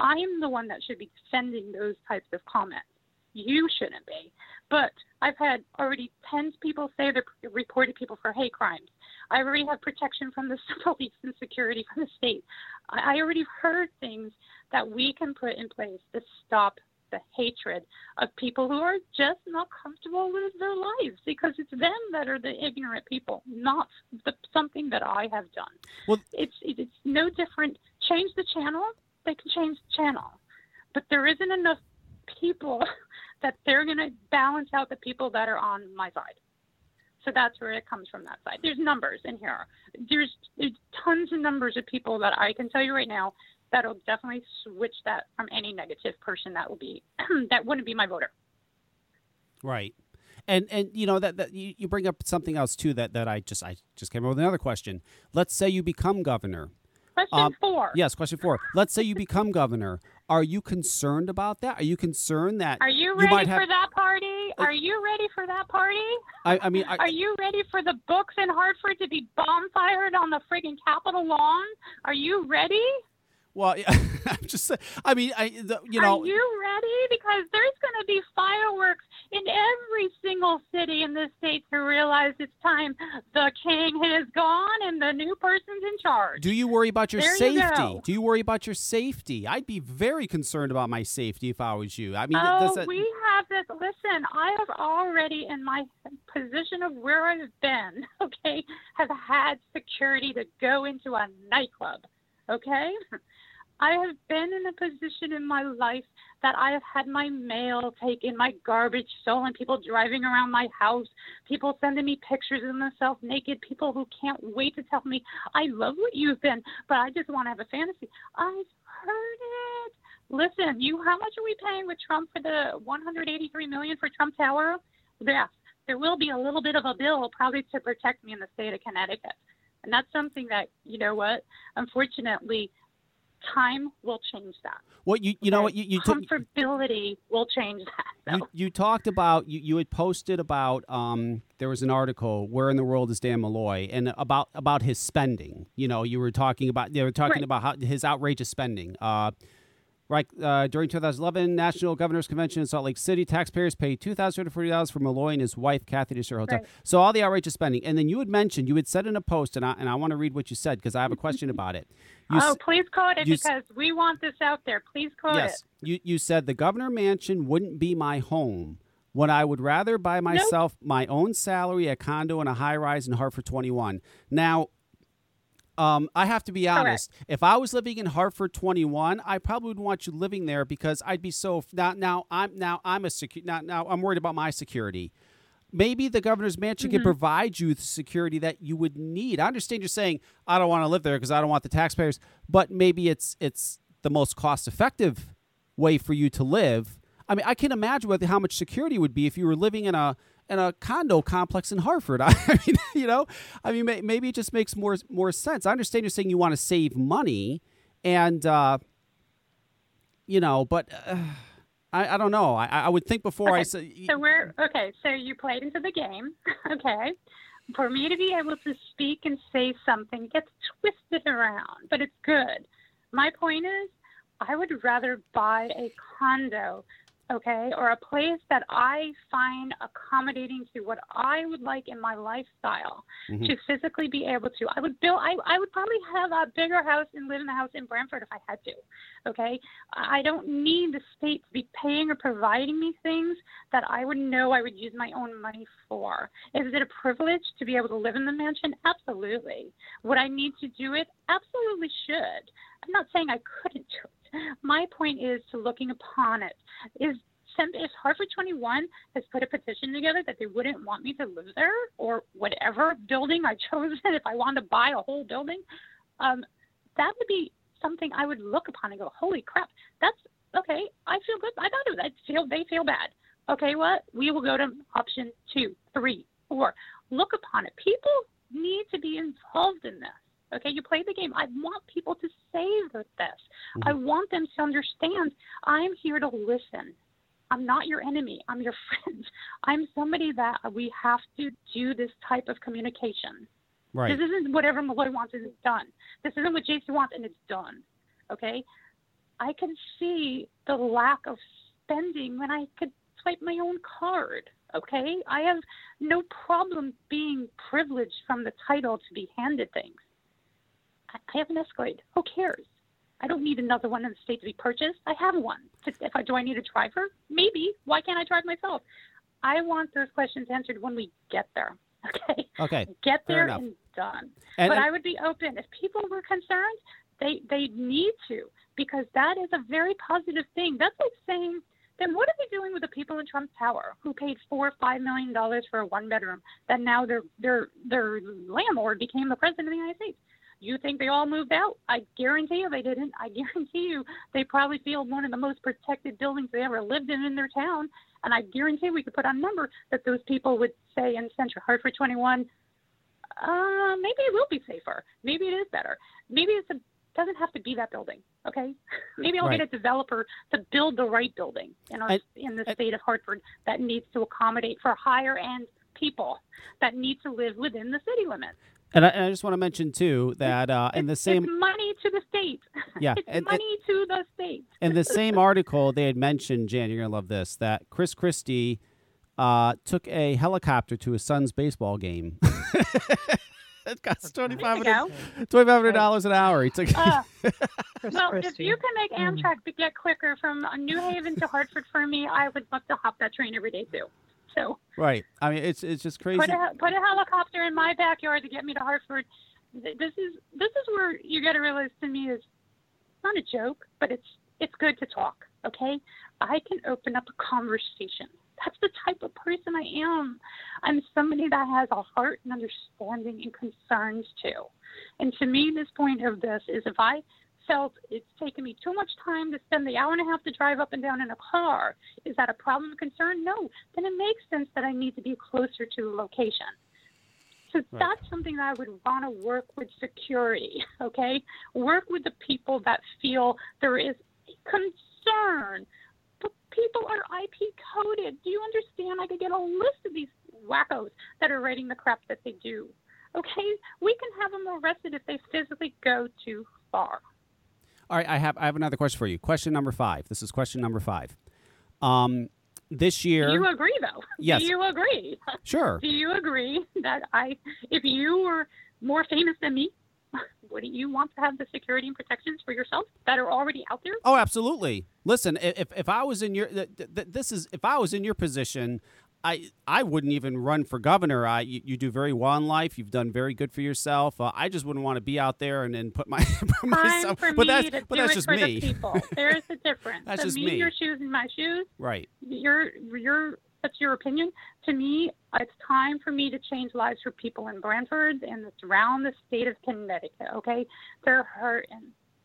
I'm the one that should be defending those types of comments. You shouldn't be. But I've had already 10 people say they've reported people for hate crimes. I already have protection from the [laughs] police and security from the state. I already heard things that we can put in place to stop the hatred of people who are just not comfortable with their lives because it's them that are the ignorant people, not the, something that I have done. Well, it's it's no different. Change the channel, they can change the channel, but there isn't enough people [laughs] that they're going to balance out the people that are on my side. So that's where it comes from that side. There's numbers in here. There's, there's tons of numbers of people that I can tell you right now that'll definitely switch that from any negative person that will be [clears throat] that wouldn't be my voter. Right. And and you know that, that you, you bring up something else too that, that I just I just came up with another question. Let's say you become governor. Question um, four. Yes, question four. Let's say you become governor. Are you concerned about that? Are you concerned that Are you ready have, for that party? Are you ready for that party? I, I mean, I, are you ready for the books in Hartford to be bomb fired on the friggin' Capitol lawn? Are you ready? Well, yeah, [laughs] I'm just. Say I mean, I. The, you know. Are you ready? Because there's going to be fireworks in every single city in this state to realize it's time. The king has gone and the new person's in charge. Do you worry about your there safety? You Do you worry about your safety? I'd be very concerned about my safety if I was you. I mean, oh, a... we have this. Listen, I have already, in my position of where I've been, [laughs] okay, have had security to go into a nightclub. Okay. I have been in a position in my life that I have had my mail taken, my garbage stolen, people driving around my house, people sending me pictures of themselves naked, people who can't wait to tell me, I love what you've been, but I just want to have a fantasy. I've heard it. Listen, you how much are we paying with Trump for the 183 million for Trump Tower? Yes, there will be a little bit of a bill probably to protect me in the state of Connecticut. And that's something that, you know what, unfortunately, time will change that. What you you know what you, you comfortability will change that. You you talked about you, you had posted about um there was an article where in the world is Dan Malloy and about about his spending. You know you were talking about they were talking right. about how his outrageous spending. Uh, Right uh, during 2011 National Governors Convention in Salt Lake City, taxpayers paid two thousand forty dollars for Malloy and his wife Cathy to share a hotel. Right. So all the outrageous spending, and then you had mentioned you had said in a post, and I and I want to read what you said because I have a question [laughs] about it. You oh, please quote it because we want this out there. Please quote yes, it. Yes, you you said the governor mansion wouldn't be my home. When I would rather buy myself nope. my own salary, a condo, and a high rise in Hartford 21. Now, um, I have to be honest. Correct. If I was living in Hartford 21, I probably would want you living there because I'd be so now. Now I'm now I'm a secu- now now I'm worried about my security. Maybe the governor's mansion mm-hmm. can provide you the security that you would need. I understand you're saying I don't want to live there because I don't want the taxpayers, but maybe it's it's the most cost effective way for you to live. I mean, I can imagine what, how much security would be if you were living in a in a condo complex in Hartford. [laughs] I mean, you know, I mean, maybe it just makes more more sense. I understand you're saying you want to save money, and uh, you know, but uh, I, I don't know. I, I would think before okay. I say. So we're okay. So you played into the game, [laughs] okay? For me to be able to speak and say something gets twisted around, but it's good. My point is, I would rather buy a condo okay, or a place that I find accommodating to what I would like in my lifestyle mm-hmm. to physically be able to. I would build, I, I would probably have a bigger house and live in the house in Branford if I had to, okay? I don't need the state to be paying or providing me things that I would know I would use my own money for. Is it a privilege to be able to live in the mansion? Absolutely. Would I need to do it? Absolutely should. I'm not saying I couldn't do it. My point is to looking upon it. Is if Hartford 21 has put a petition together that they wouldn't want me to live there or whatever building I [laughs] chose, if I wanted to buy a whole building, um, that would be something I would look upon and go, holy crap, that's okay. I feel good. I thought it was, I feel, they feel bad. Okay, what? We will go to option two, three, four. Look upon it. People need to be involved in this. Okay, you play the game. I want people to save this. Mm-hmm. I want them to understand I'm here to listen. I'm not your enemy. I'm your [laughs] friend. I'm somebody that we have to do this type of communication. Right. This isn't whatever Malloy wants and it's done. This isn't what Jacey wants and it's done. Okay? I can see the lack of spending when I could swipe my own card. Okay? I have no problem being privileged from the title to be handed things. I have an Escalade. Who cares? I don't need another one in the state to be purchased. I have one. If I do, I need a driver. Maybe. Why can't I drive myself? I want those questions answered when we get there. [laughs] Okay. Okay. Get there and done. And, but and, I would be open. If people were concerned, they they need to because that is a very positive thing. That's like saying then what are they doing with the people in Trump Tower who paid four or five million dollars for a one bedroom that now their their their landlord became the president of the United States? You think they all moved out? I guarantee you they didn't. I [laughs] guarantee you they probably feel one of the most protected buildings they ever lived in in their town. And I guarantee we could put on a number that those people would say in Central Hartford 21, uh, maybe it will be safer. Maybe it is better. Maybe it doesn't have to be that building. Okay, [laughs] maybe I'll Right. get a developer to build the right building in our And- in the and- state of Hartford that needs to accommodate for higher end people that need to live within the city limits. And I, and I just want to mention too that uh, in the same it's money to the state. Yeah, it's and- and- money to the state. in the same article they had mentioned, Jan, you're gonna love this, that Chris Christie uh, took a helicopter to his son's baseball game. [laughs] it costs twenty five There you hundred twenty five hundred dollars an hour. He took. Uh, [laughs] Chris well, if you can make Mm. Amtrak to get quicker from New Haven to Hartford for me, I would love to hop that train every day too. So right. I mean, it's it's just crazy. put a put a helicopter in my backyard to get me to Hartford. This is this is where you got to realize to me is not a joke, but it's it's good to talk. Okay, I can open up a conversation. That's the type of person I am. I'm somebody that has a heart and understanding and concerns too. And to me, this point of this is if I felt it's taken me too much time to spend the hour and a half to drive up and down in a car, is that a problem, concern? No. Then it makes sense that I need to be closer to the location. So Right. that's something that I would want to work with security, [laughs] okay? Work with the people that feel there is a concern. But people are IP coded. Do you understand? I could get a list of these wackos that are writing the crap that they do. Okay? We can have them arrested if they physically go too far. All right, I have I have another question for you. Question number five. This is question number five. Um, this year, Do you agree, though? Yes. Do you agree? sure. Do you agree that I, if you were more famous than me, [laughs] wouldn't you want to have the security and protections for yourself that are already out there? Oh, absolutely. Listen, if if I was in your th- th- this is if I was in your position, I I wouldn't even run for governor. I you, you do very well in life. You've done very good for yourself. Uh, I just wouldn't want to be out there and then put my [laughs] put Time myself. for but me that's to but do that's it just for me. the people. [laughs] There is a difference. That's so just me, me. your shoes and my shoes. Right. Your your that's your opinion. To me, it's time for me to change lives for people in Branford and around the state of Connecticut. Okay, they're hurting.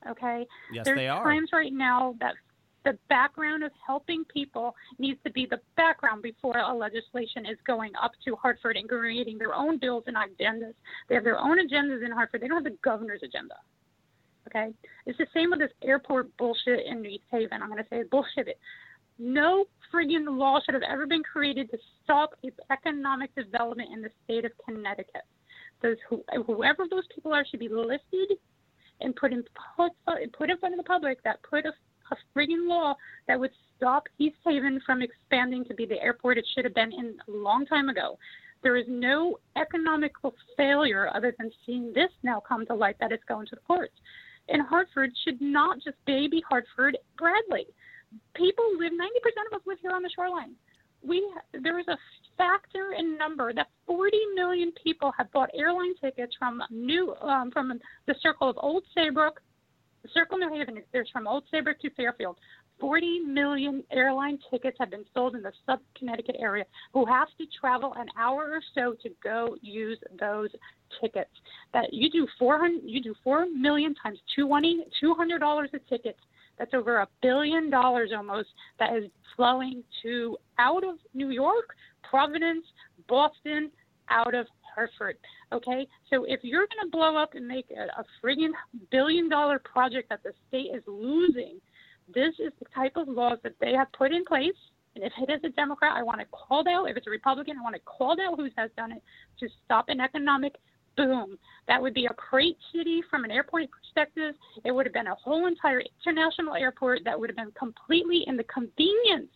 Okay, Yes, There's they are. times right now that the background of helping people needs to be the background before a legislation is going up to Hartford and creating their own bills and agendas. They have their own agendas in Hartford. They don't have the governor's agenda. Okay? It's the same with this airport bullshit in East Haven. I'm going to say bullshit. No friggin' law should have ever been created to stop economic development in the state of Connecticut. Those who, whoever those people are should be listed and put in put, put in front of the public that put a, a friggin' law that would stop East Haven from expanding to be the airport it should have been in a long time ago. There is no economical failure other than seeing this now come to light that it's going to the courts. And Hartford should not just baby Hartford Bradley. People live 90% of us live here on the shoreline. We there is a factor in number that 40 million people have bought airline tickets from new um, from the circle of Old Saybrook, Circle New Haven. There's from Old Saybrook to Fairfield. 40 million airline tickets have been sold in the sub Connecticut area who have to travel an hour or so to go use those tickets. That you do 400 you do 4 million times 220 $200 a ticket. That's over a billion dollars almost that is flowing to out of New York, Providence, Boston, out of Hartford. Okay, so if you're going to blow up and make a, a friggin' billion dollar project that the state is losing, this is the type of laws that they have put in place. And if it is a Democrat, I want to call out. If it's a Republican, I want to call out who has done it to stop an economic boom. That would be a great city from an airport perspective. It would have been a whole entire international airport that would have been completely in the convenience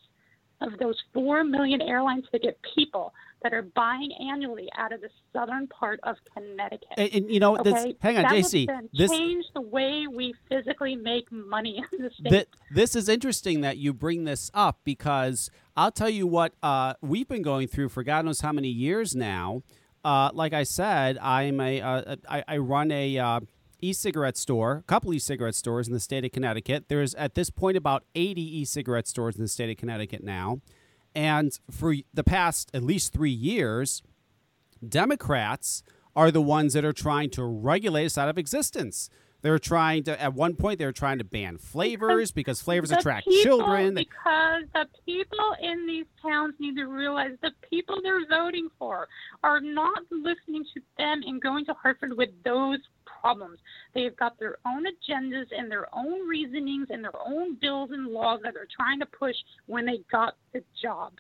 of those 4 million airlines airline ticket people that are buying annually out of the southern part of Connecticut. And, and you know, this, hang on, that Jacey. This change the way we physically make money in the state. Th- this is interesting that you bring this up because I'll tell you what uh, we've been going through for God knows how many years now. Uh, like I said, I'm a uh, I, I run a uh, e-cigarette store, a couple e-cigarette stores in the state of Connecticut. There's at this point about 80 e-cigarette stores in the state of Connecticut now. And for the past at least 3 years, Democrats are the ones that are trying to regulate us out of existence. They're trying to. At one point, they were trying to ban flavors because flavors The attract people- children. Because the people in these towns need to realize the people they're voting for are not listening to them and going to Hartford with those problems. They've got their own agendas and their own reasonings and their own bills and laws that they're trying to push when they got the job.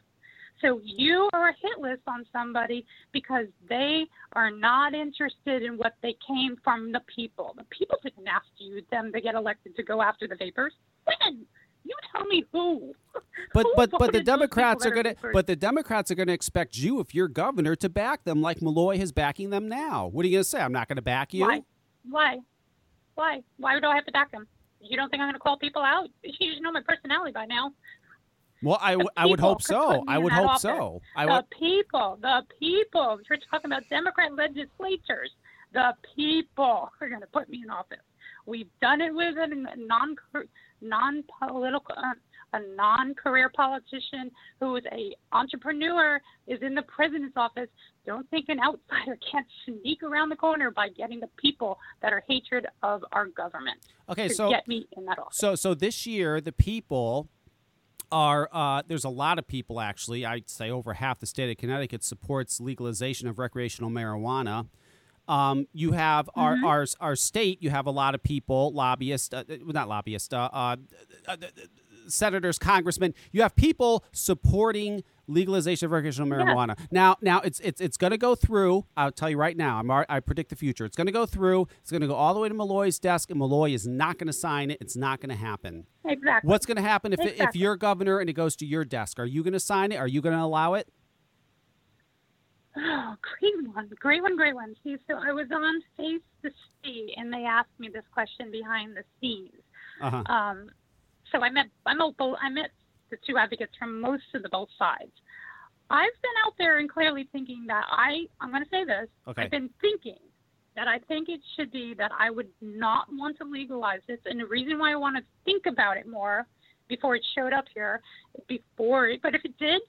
So you are a hit list on somebody because they are not interested in what they came from the people. The people didn't ask you them to get elected to go after the vapors. When? You tell me who. [laughs] But Who but but the Democrats are gonna vapors? but the Democrats are gonna expect you if you're governor to back them like Malloy is backing them now. What are you gonna say? I'm not gonna back you. Why? Why? Why? Why do I have to back him? You don't think I'm going to call people out? [laughs] You should know my personality by now. Well, I, w- I would hope so. I would hope office. so. I the would. people, the people. We're talking about Democrat legislatures. The people are going to put me in office. We've done it with a non non political uh, a non career politician who is a entrepreneur is in the president's office. Don't think an outsider [laughs] can't sneak around the corner by getting the people that are hatred of our government Okay, so get me in that office. so so this year the people are uh, there's a lot of people actually. I'd say over half the state of Connecticut supports legalization of recreational marijuana. Um, you have our, Mm-hmm. our our state. You have a lot of people, lobbyists, uh, not lobbyists, uh, uh, uh, senators, congressmen. You have people supporting legalization of recreational marijuana. Now, now it's it's it's going to go through. I'll tell you right now. I'm I predict the future. It's going to go through. It's going to go all the way to Malloy's desk, and Malloy is not going to sign it. It's not going to happen. exactly. What's going to happen if if you're governor and it goes to your desk? Are you going to sign it? Are you going to allow it? Oh, [gasps] great one, great one, great one. See, so I was on Face the State, and they asked me this question behind the scenes. Uh-huh. Um, so I met I met both, I met the two advocates from most of the both sides. I've been out there and clearly thinking that I I'm going to say this. Okay. I've been thinking that I think it should be that I would not want to legalize this, and the reason why I want to think about it more before it showed up here, before it, but if it did,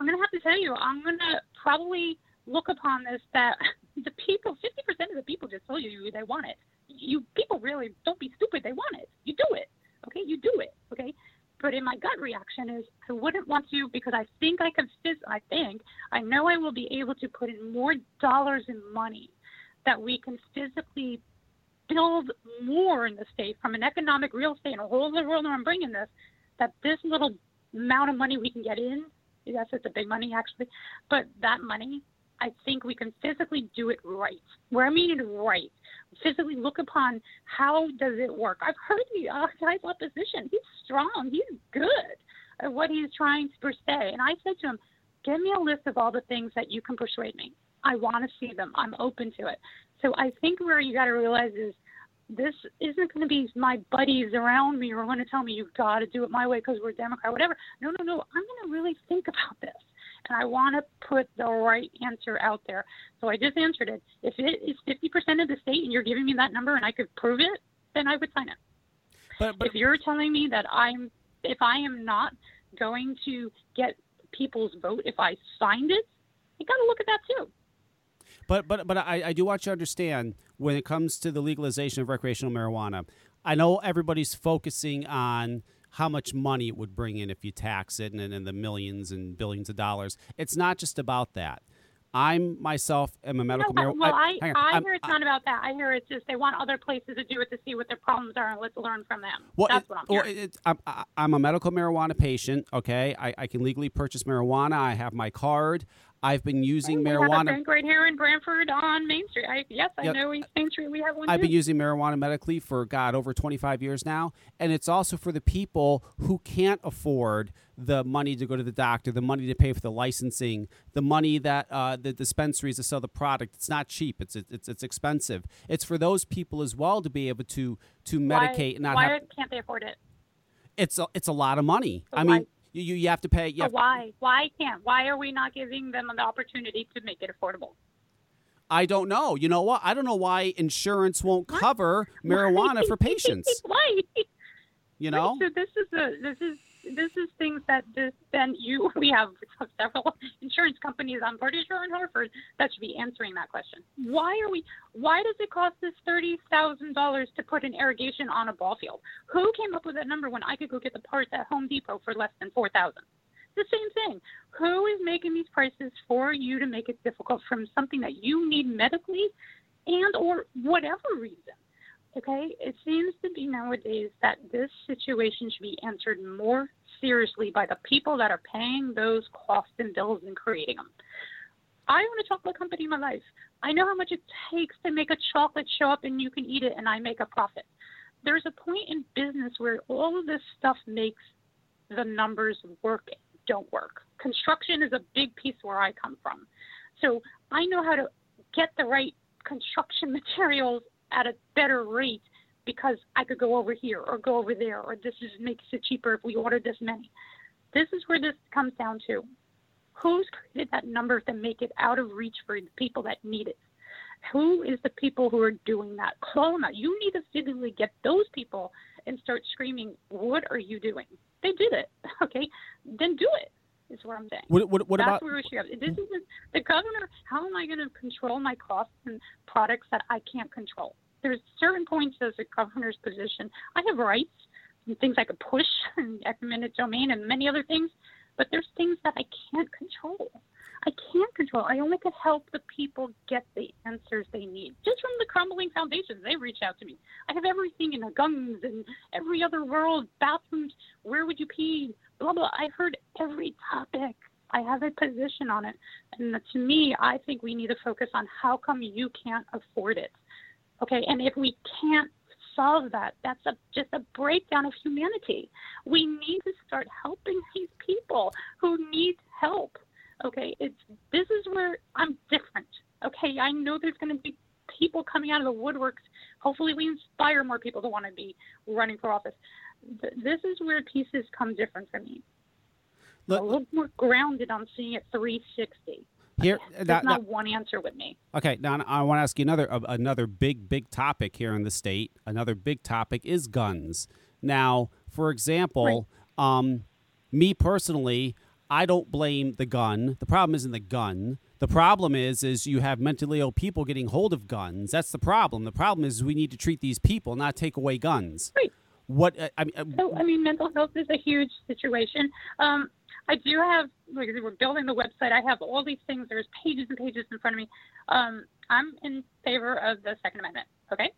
I'm going to have to tell you, I'm going to probably look upon this that [laughs] the people, 50% of the people just told you they want it. You people really don't be stupid. They want it. You do it. Okay, you do it. Okay. But in my gut reaction is I wouldn't want to because I think I can phys- I think I know I will be able to put in more dollars and money that we can physically build more in the state from an economic real estate and a whole other world where I'm bringing this that this little amount of money we can get in yes it's a big money actually but that money I think we can physically do it right. Where I mean it right. Physically look upon how does it work. I've heard the uh, [laughs] guy's opposition he's strong. He's good at what he's trying to say and I said to him give me a list of all the things that you can persuade me. I want to see them. I'm open to it. So I think where you got to realize is this isn't going to be my buddies around me who are going to tell me you've got to do it my way because we're Democrat, whatever. No, no, no. I'm going to really think about this, and I want to put the right answer out there. So I just answered it. If it is 50% of the state, and you're giving me that number, and I could prove it, then I would sign it. But but if you're telling me that I'm, if I am not going to get people's vote if I signed it, you got to look at that too. But but but I, I do want you to understand when it comes to the legalization of recreational marijuana, I know everybody's focusing on how much money it would bring in if you tax it and, and the millions and billions of dollars. It's not just about that. I'm myself am a medical No, marijuana. well, I. I I'm- hear it's not about that. I hear it's just they want other places to do it to see what their problems are and let's learn from them. Well, That's it- what I'm well, hearing. it- I'm, I- I'm a medical marijuana patient. Okay, I, I can legally purchase marijuana. I have my card. I've been using oh, we have a marijuana. bank right here in Branford on Main Street. I, yes, I Yep. know East Main Street. We have one I've too. been using marijuana medically for God over 25 years now, and it's also for the people who can't afford the money to go to the doctor, the money to pay for the licensing, the money that uh, the dispensaries to sell the product. It's not cheap. It's it's it's expensive. It's for those people as well to be able to to why, medicate and not why have. can't they afford it? It's a, it's a lot of money. But I why- mean, you you have to pay. You So why? Why can't? Why are we not giving them the opportunity to make it affordable? I don't know. You know what? I don't know why insurance won't cover marijuana for [laughs] patients. Why? You know? Right, so this is a this is this is things that this, then you [laughs] we have several insurance companies I'm pretty sure in Hartford that should be answering that question. Why are we why does it cost us thirty thousand dollars to put an irrigation on a ball field? Who came up with that number when I could go get the parts at Home Depot for less than four thousand? The same thing. Who is making these prices for you to make it difficult from something that you need medically and or whatever reason? Okay, it seems to be nowadays that this situation should be answered more seriously by the people that are paying those costs and bills and creating them. I own a chocolate company in my life. I know how much it takes to make a chocolate show up and you can eat it and I make a profit. There's a point in business where all of this stuff makes the numbers work don't work. Construction is a big piece where I come from. So I know how to get the right construction [laughs] materials at a better rate because I could go over here or go over there or this is makes it cheaper if we order this many. This is where this comes down to. Who's created that number to make it out of reach for the people that need it? Who is the people who are doing that? Call them out. You need to physically get those people and start screaming, What are you doing? They did it. [laughs] Okay. Then do it is what I'm saying. What, what, what That's about where we should This mm-hmm. is the governor. How am I going to control my costs and products that I can't control? There's certain points as a governor's position. I have rights and things I could push [laughs] and eminent domain and many other things, but there's things that I can't control. I can't control. I only can help the people get the answers they need. Just from the crumbling foundations, they reach out to me. I have everything in the guns and every other world, bathrooms, where would you pee, blah, blah. I've heard every topic. I have a position on it. And to me, I think we need to focus on how come you can't afford it. Okay, and if we can't solve that, that's a, just a breakdown of humanity. We need to start helping these people who need help. Okay, it's this is where I'm different. Okay, I know there's going to be people coming out of the woodworks. Hopefully, we inspire more people to want to be running for office. This is where pieces come different for me. Look, a little more grounded on seeing it 360. Here, [laughs] There's that, not that, one answer with me. Okay, now I want to ask you another uh, another big big topic here in the state. Another big topic is guns. Now, for example, right. um, me personally, I don't blame the gun. The problem isn't the gun. The problem is is you have mentally ill people getting hold of guns. That's the problem. The problem is we need to treat these people, not take away guns. Right. What uh, I mean? Uh, so I mean, mental health is a huge situation. Um, I do have, like we're building the website. I have all these things. There's pages and pages in front of me. Um, I'm in favor of the Second Amendment. Okay.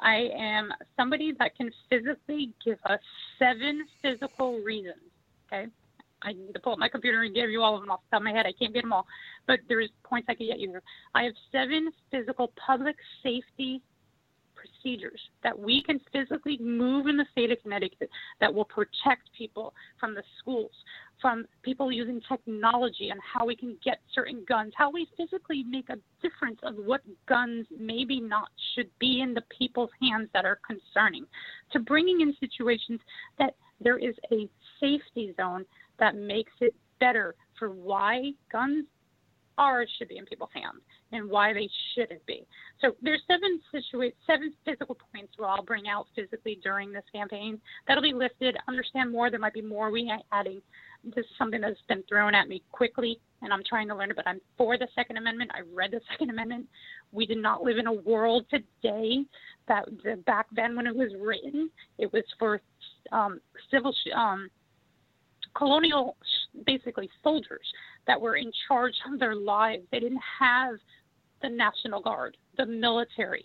I am somebody that can physically give us seven physical reasons. Okay. I need to pull up my computer and give you all of them off the top of my head. I can't get them all, but there's points I can get you. I have seven physical public safety procedures that we can physically move in the state of Connecticut that will protect people from the schools, from people using technology and how we can get certain guns, how we physically make a difference of what guns maybe not should be in the people's hands that are concerning, to bringing in situations that there is a safety zone that makes it better for why guns are should be in people's hands and why they shouldn't be. So there's seven situa- seven physical points we'll all bring out physically during this campaign. That'll be listed. Understand more. There might be more we are adding. This is something that's been thrown at me quickly, and I'm trying to learn it. But I'm for the Second Amendment. I read the [laughs] Second Amendment. We did not live in a world today that back then when it was written, it was for um, civil. Um, colonial basically soldiers that were in charge of their lives. They didn't have the National Guard, the military,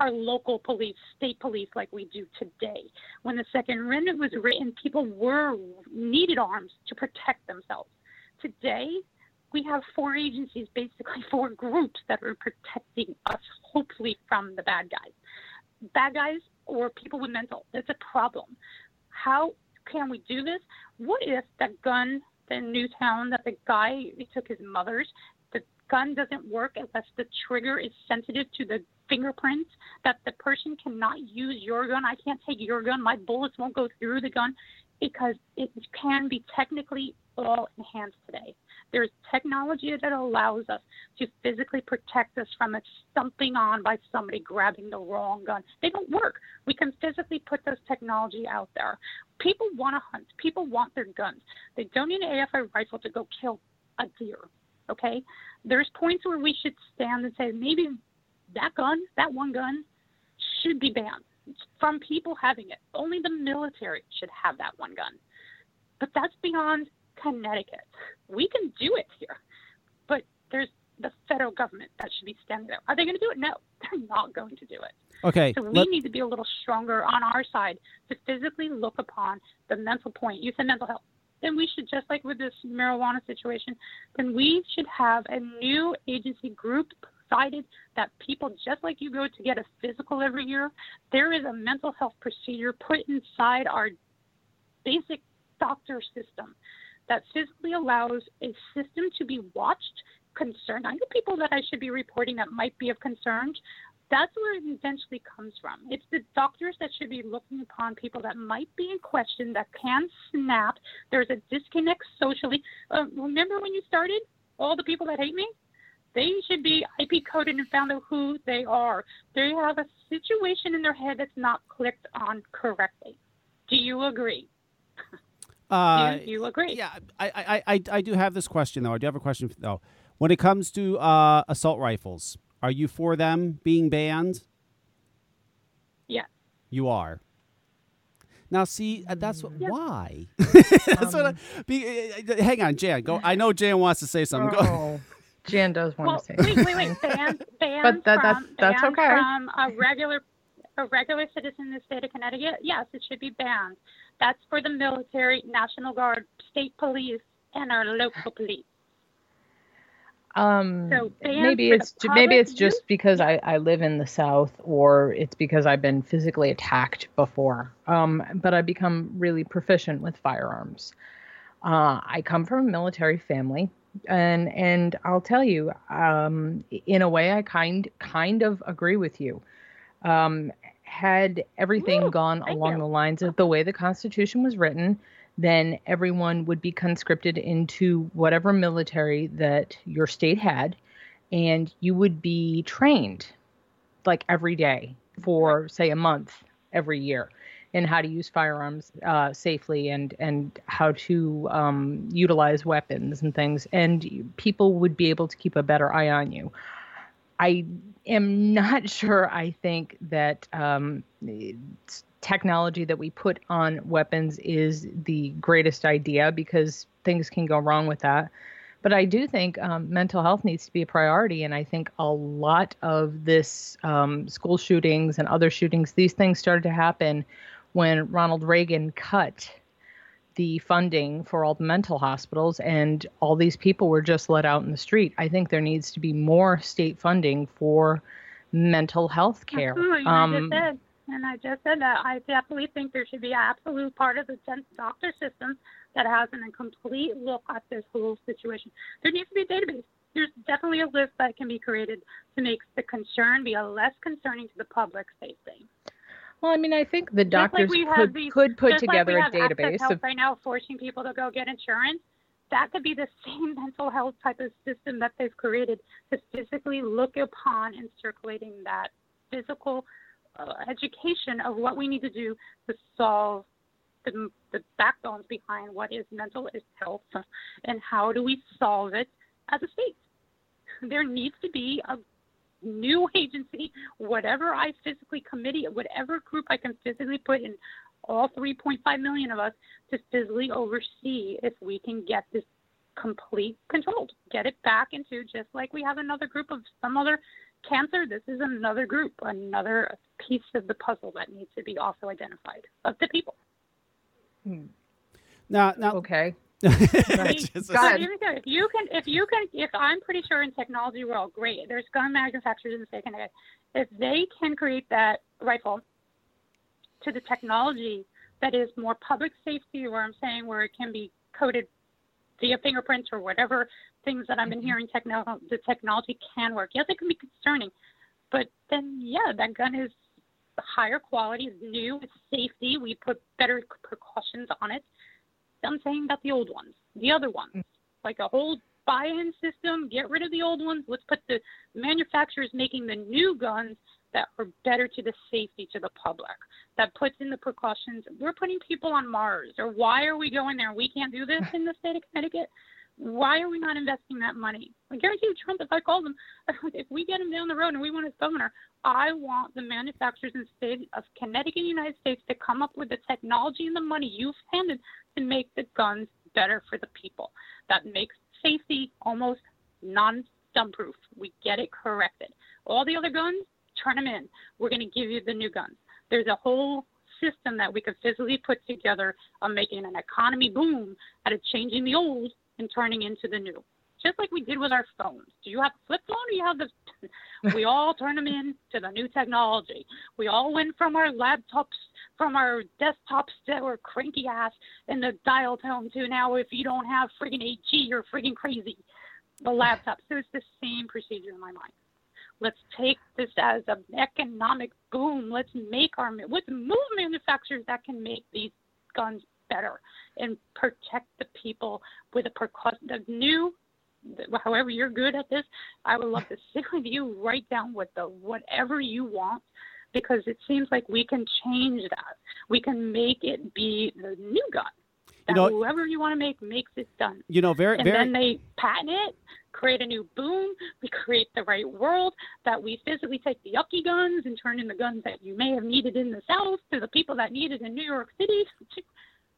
our local police, state police like we do today. When the Second Amendment was written, people were needed arms to protect themselves. Today, we have four agencies, basically four groups that are protecting us, hopefully from the bad guys. Bad guys or people with mental, it's a problem. How can we do this? What if that gun in Newtown that the guy took his mother's, the gun doesn't work unless the trigger is sensitive to the fingerprints, that the person cannot use your gun. I can't take your gun. My bullets won't go through the gun because it can be technically all enhanced today. There's technology that allows us to physically protect us from it stumping on by somebody grabbing the wrong gun. They don't work. We can physically put those technology out there. People want to hunt. People want their guns. They don't need an AFI rifle to go kill a deer. Okay? There's points where we should stand and say maybe that gun, that one gun, should be banned from people having it. Only the military should have that one gun. But that's beyond Connecticut. We can do it here. But there's the federal government that should be standing there. Are they going to do it? No, [laughs] they're not going to do it. Okay. So we let, need to be a little stronger on our side to physically look upon the mental point. You said mental health. Then we should, just like with this marijuana situation, then we should have a new agency group decided that people, just like you go to get a physical every year, there is a mental health procedure put inside our basic doctor system that physically allows a system to be watched, concerned. I know people that I should be reporting that might be of concern. That's where it eventually comes from. It's the doctors that should be looking upon people that might be in question, that can snap. There's a disconnect socially. Uh, remember when you started? All the people that hate me? They should be IP coded and found out who they are. They have a situation in their head that's not clicked on correctly. Do you agree? [laughs] Uh, do you agree? Yeah, I, I, I, I do have this question though. I do have a question though. When it comes to uh, assault rifles, are you for them being banned? Yeah. You are. Now, see, uh, that's what, yeah. why. [laughs] that's um, what. I, be, uh, hang on, Jan. Go. I know Jan wants to say something. Oh. Go. [laughs] Jan does want well, to say. Wait, wait, wait. Ban, [laughs] ban but that, from, that's, that's okay. From a regular, a regular citizen in the state of Connecticut, yes, it should be banned. That's for the military, National Guard, state police, and our local police. Um, so maybe it's maybe it's just because I, I live in the South, or it's because I've been physically attacked before. Um, but I become really proficient with firearms. Uh, I come from a military family and and I'll tell you, um, in a way, I kind kind of agree with you. Um, had everything Ooh, gone along you. the lines of the way the Constitution was written, then everyone would be conscripted into whatever military that your state had, and you would be trained like every day for say a month every year in how to use firearms uh, safely and and how to um, utilize weapons and things, and people would be able to keep a better eye on you. I am not [laughs] sure. I think that um, technology that we put on weapons is the greatest idea because things can go wrong with that. But I do think um, mental health needs to be a priority, and I think a lot of this um, school shootings and other shootings, these things started to happen when Ronald Reagan cut the funding for all the mental hospitals and all these people were just let out in the street. I think there needs to be more state funding for mental health care. Absolutely. Um, I just said, and I just said that I definitely think there should be an absolute part of the doctor system that has a complete look at this whole situation. There needs to be a database. There's definitely a list that can be created to make the concern be a less concerning to the public safety. Well, I mean, I think the doctors like could, these, could put together like a database of right now, forcing people to go get insurance. That could be the [laughs] same mental health type of system that they've created to physically look upon and circulating that physical Uh, education of what we need to do to solve the, the backbones behind what is mental health and how do we solve it as a state. There needs to be a new [laughs] agency, whatever I physically committee, whatever group I can physically put in all 3.5 million of us to physically oversee if we can get this complete controlled, get it back into just like we have another group of some other cancer. This is another group, another piece of the puzzle that needs to be also identified of the people. Hmm. Now, now, okay. [laughs] Just, If you can, if you can, if I'm pretty sure in technology world, great. There's gun manufacturers in the state of If they can create that rifle to the technology that is more public safety, where I'm saying where it can be coded via fingerprints or whatever things that I've been mm-hmm. hearing, techno- the technology can work. Yes, it can be concerning, but then yeah, that gun is higher quality, it's new, it's safety. We put better precautions on it I'm saying about the old ones, the other ones, like a whole buy-in system. Get rid of the old ones. Let's put the manufacturers making the new guns that are better to the safety to the public. That puts in the precautions. We're putting people on Mars, or why are we going there? We can't do this in the state of Connecticut. Why are we not investing that money? I guarantee you, Trump, if I call him, [laughs] if we get him down the road and we want his governor, I want the manufacturers in the state of Connecticut, United States, to come up with the technology and the money you've handed to make the guns better for the people. That makes safety almost non-stun proof. We get it corrected. All the other guns, turn them in. We're going to give you the new guns. There's a whole system that we could physically put together of making an economy boom out of changing the old and turning into the new. Just like we did with our phones. Do you have a flip phone or you have the [laughs] we all turn them in to the new technology. We all went from our laptops, from our desktops that were cranky ass and the dial tone to now if you don't have friggin' 8G, you're friggin' crazy. The [laughs] laptop. So it's the same procedure in my mind. Let's take this as an economic boom. Let's make our let's move manufacturers that can make these guns better and protect the people with a precaution. The new, however you're good at this, I would love to [laughs] sit with you, write down what the whatever you want, because it seems like we can change that. We can make it be the new gun. You know, whoever you want to make makes it done. You know, very, and very. then they patent it, create a new boom. We create the right world that we physically take the yucky guns and turn in the guns that you may have needed in the South to the people that need it in New York City. [laughs]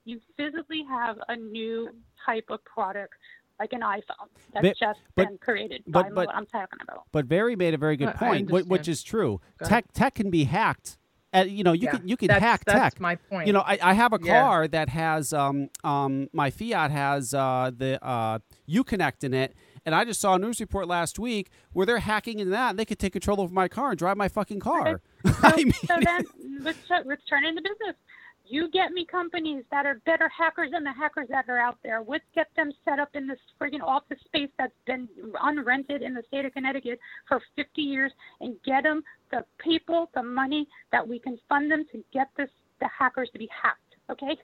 you physically have a new type of product like an iPhone that's but, just but, been created but, by what I'm talking about. But Barry made a very good point, which is true. Tech tech can be hacked. Uh, you know, you yeah, can you can that's, hack that's tech. my point. You know, I, I have a car yeah. that has um um my Fiat has uh the uh Uconnect in it, and I just saw a news report last week where they're hacking into that, and they could take control of my car and drive my fucking car. [laughs] So, I mean, so then [laughs] let's let's turn into business. You get me companies that are better hackers than the hackers that are out there. Let's get them set up in this friggin' office space that's been unrented in the state of Connecticut for 50 years and get them the people, the money that we can fund them to get this the hackers to be hacked. Okay,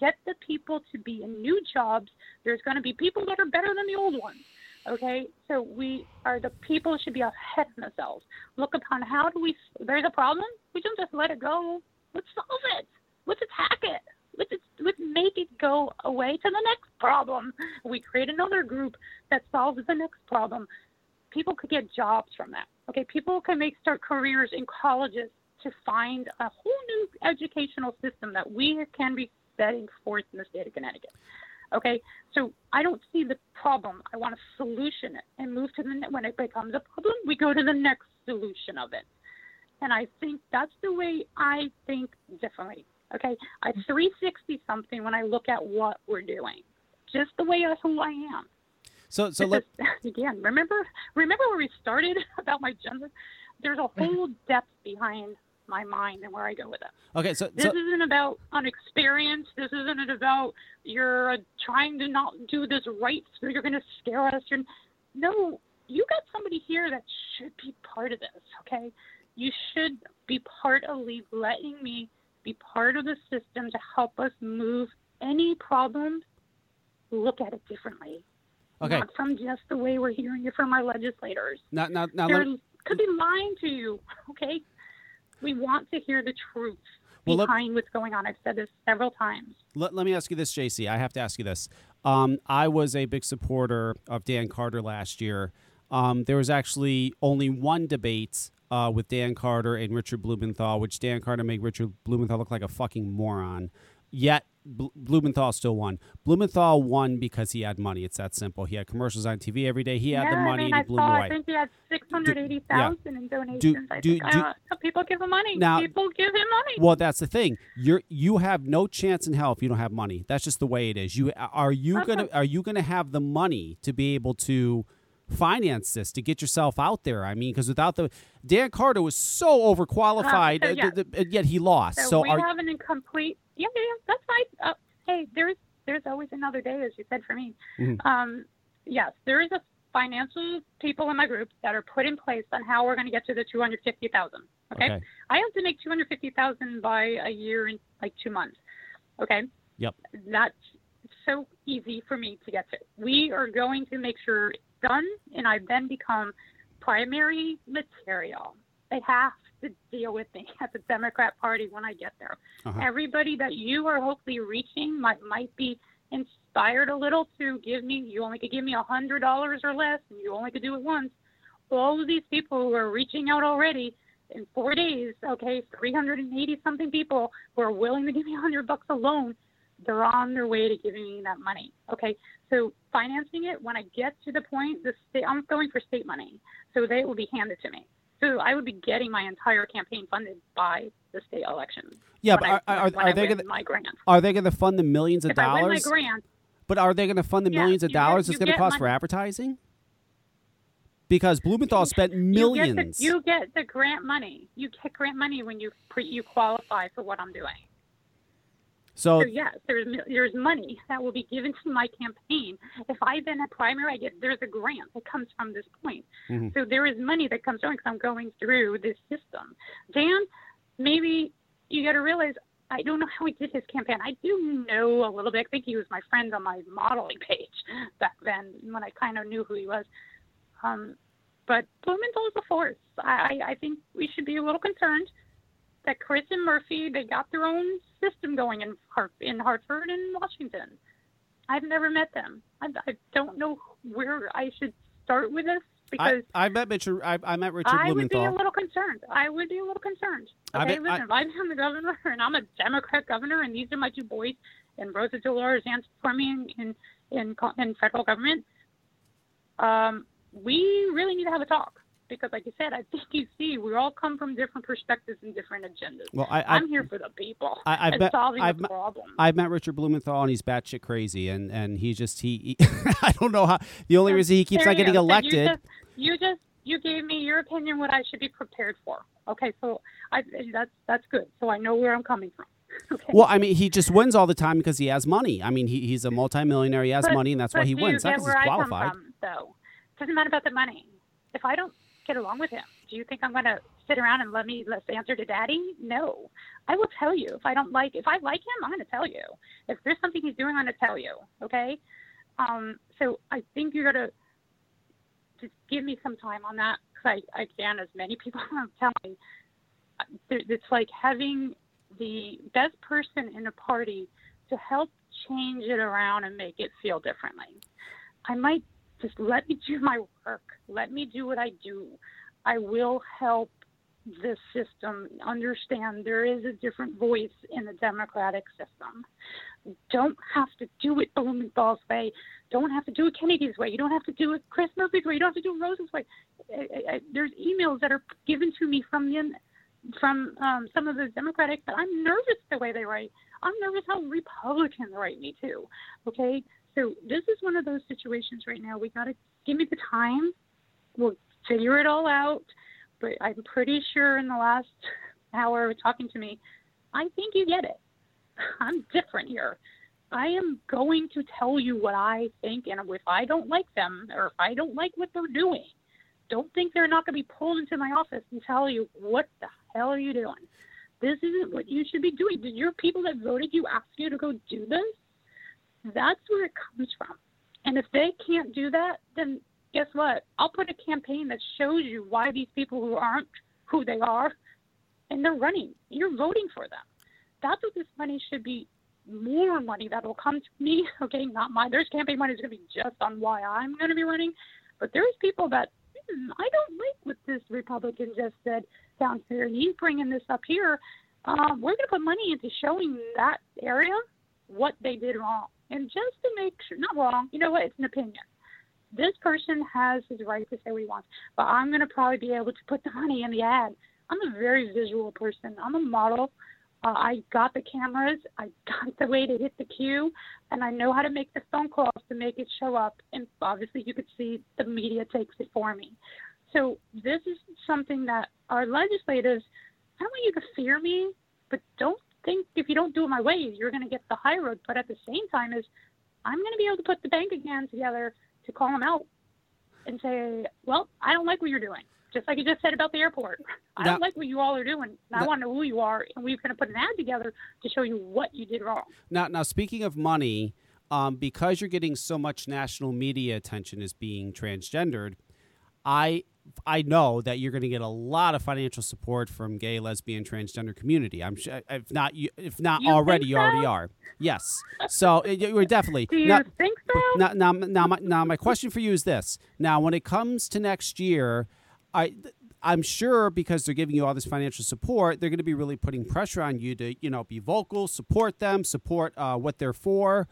get the people to be in new jobs. There's going to be people that are better than the old ones. Okay, so we are the people should be ahead of themselves. Look upon how do we? There's a problem. We don't just let it go. Let's solve it. Let's attack it. Let's let's make it go away to the next problem. We create another group that solves the next problem. People could get jobs from that. Okay, people can make start careers in colleges to find a whole new educational system that we can be setting forth in the state of Connecticut. Okay, so I don't see the problem. I want to solution it and move to the when it becomes a problem, we go to the next solution of it. And I think that's the way I think differently. Okay, I 360 something when I look at what we're doing, just the way of who I am. So, so let [laughs] again. Remember, remember where we started [laughs] about my gender. There's a whole depth behind my mind and where I go with it. Okay, so this so, isn't about unexperienced. This isn't about you're uh, trying to not do this right, so you're going to scare us. You're, no, you got somebody here that should be part of this. Okay, you should be part of letting me be part of the system to help us move any problem, look at it differently. Okay. Not from just the way we're hearing it from our legislators. Now, now, now they could be lying to you. [laughs] Okay. We want to hear the truth well, behind let, what's going on. I've said this several times. Let, let me ask you this, Jacey. I have to ask you this. Um, I was a big supporter of Dan Carter last year. Um, there was actually only one debate uh, with Dan Carter and Richard Blumenthal, which Dan Carter made Richard Blumenthal look like a fucking moron. Yet Blumenthal still won. Blumenthal won because he had money. It's that simple. He had commercials on TV every day. He had yeah, the money I mean, and he blew saw, away. I think he had six hundred eighty thousand yeah. in donations. Do, I do, think. Do, I people give him money. Now, people give him money. Well, that's the thing. You're you have no chance in hell if you don't have money. That's just the way it is. You are you okay. gonna are you gonna have the money to be able to finance this to get yourself out there. I mean, because without the Dan Carter was so overqualified, uh, so, yeah. the, the, yet he lost. So, so we are, have an incomplete. Yeah, yeah, that's fine. Uh, hey, there's there's always another day, as you said for me. Mm-hmm. Um, yes, there is a financial people in my group that are put in place on how we're going to get to the two hundred fifty thousand. Okay? okay, I have to make two hundred fifty thousand by a year in like two months. Okay. Yep. That's so easy for me to get to. We are going to make sure done, and I then become primary material. They have to deal with me [laughs] at the Democrat Party when I get there. Uh-huh. Everybody that you are hopefully reaching might might be inspired a little to give me. You only could give me a hundred dollars or less, and you only could do it once. All of these people who are reaching out already in four days, okay, 380 something people who are willing to give me a hundred bucks alone, they're on their way to giving me that money. Okay, so financing it when I get to the point, the state, I'm going for state money, so they will be handed to me. So I would be getting my entire campaign funded by the state election. Yeah, but are, I, are, are they going to my grant? Are they going to fund the millions of if dollars? I win my grant, but are they going to fund the yeah, millions of dollars it's going to cost money. for advertising? Because Blumenthal spent millions. You get, the, you get the grant money. You get grant money when you pre, you qualify for what I'm doing. So, yes, there's there's money that will be given to my campaign. If I then a primary, I get there's a grant that comes from this point. Mm-hmm. So there is money that comes from because I'm going through this system. Dan, maybe you got to realize I don't know how he did his campaign. I do know a little bit. I think he was my friend on my modeling page back then when I kind of knew who he was. Um, but Blumenthal is a force. I, I think we should be a little concerned that Chris and Murphy they got their own system going in Hart, in Hartford and Washington. I've never met them. I, I don't know where I should start with this because I, I met Richard. I, I met Richard I Blumenthal. would be a little concerned. I would be a little concerned. Okay, I mean, listen, I, if I'm the governor and I'm a Democrat governor, and these are my two boys, and Rosa DeLauro is for me in in in, in federal government. Um, we really need to have a talk because, like you said, I think you see we all come from different perspectives and different agendas. Well, I, am here for the people I, and met, solving I've the problem. I've met Richard Blumenthal, and he's batshit crazy, and and he just he, he [laughs] I don't know how. The only reason he keeps on getting elected. You just, you just you gave me your opinion what I should be prepared for. Okay, so I that's that's good. So I know where I'm coming from. [laughs] Okay. Well, I mean, he just wins all the time because he has money. I mean, he, he's a multimillionaire. He has but, money, and that's why he wins. That's because he's qualified. I from, though. It doesn't matter about the money. If I don't get along with him, do you think I'm going to sit around and let me let's answer to daddy? No. I will tell you if I don't like if I like him, I'm going to tell you. If there's something he's doing, I'm going to tell you. Okay. Um, so I think you're going to just give me some time on that because I, again, as many people [laughs] are telling it's like having the best person in a party to help change it around and make it feel differently. I might just let me do my work. Let me do what I do. I will help this system understand there is a different voice in the democratic system. Don't have to do it Blumenthal's way. Don't have to do it Kennedy's way. You don't have to do it Chris Murphy's way. You don't have to do it Rose's way. I, I, there's emails that are given to me from the from um, some of the Democratic but I'm nervous the way they write. I'm nervous how Republicans write me too. Okay, so this is one of those situations right now. We got to give me the time. We'll figure it all out. But I'm pretty sure in the last hour of talking to me, I think you get it. [laughs] I'm different here. I am going to tell you what I think, and if I don't like them or if I don't like what they're doing, don't think they're not going to be pulled into my office and tell you what the hell are you doing. This isn't what you should be doing. Did your people that voted you ask you to go do this? That's where it comes from. And if they can't do that, then guess what? I'll put a campaign that shows you why these people who aren't who they are and they're running. You're voting for them. That's what this money should be more money that will come to me. [laughs] Okay, not my there's campaign money is gonna be just on why I'm gonna be running. But there's people that hmm, I don't like what this Republican just said down here. He's bringing this up here. Um, we're going to put money into showing that area what they did wrong. And just to make sure, not wrong, you know what, it's an opinion. This person has his right to say what he wants, but I'm going to probably be able to put the money in the ad. I'm a very visual person. I'm a model. Uh, I got the cameras. I [laughs] got the way to hit the cue, and I know how to make the phone calls to make it show up. And obviously, you could see the media takes it for me. So this is something that our legislators. I don't want you to fear me, but don't think if you don't do it my way, you're going to get the high road. But at the same time, is I'm going to be able to put the bank again together to call them out and say, well, I don't like what you're doing. Just like you just said about the airport. I Now- don't like what you all are doing. And I want to know who you are, and we're going to put an ad together to show you what you did wrong. Now, now speaking of money, um, because you're getting so much national media attention as being transgendered, I I know that you're going to get a lot of financial support from gay, lesbian, transgender community. I'm sure if not if not You already, think you already are. Yes. So uh, you are definitely Do you not, think so? now, now, now, my, now, my question for you is this: Now, when it comes to next year, I, I'm sure because they're giving you all this financial support, they're going to be really putting pressure on you to, you know, be vocal, support them, support uh, what they're for.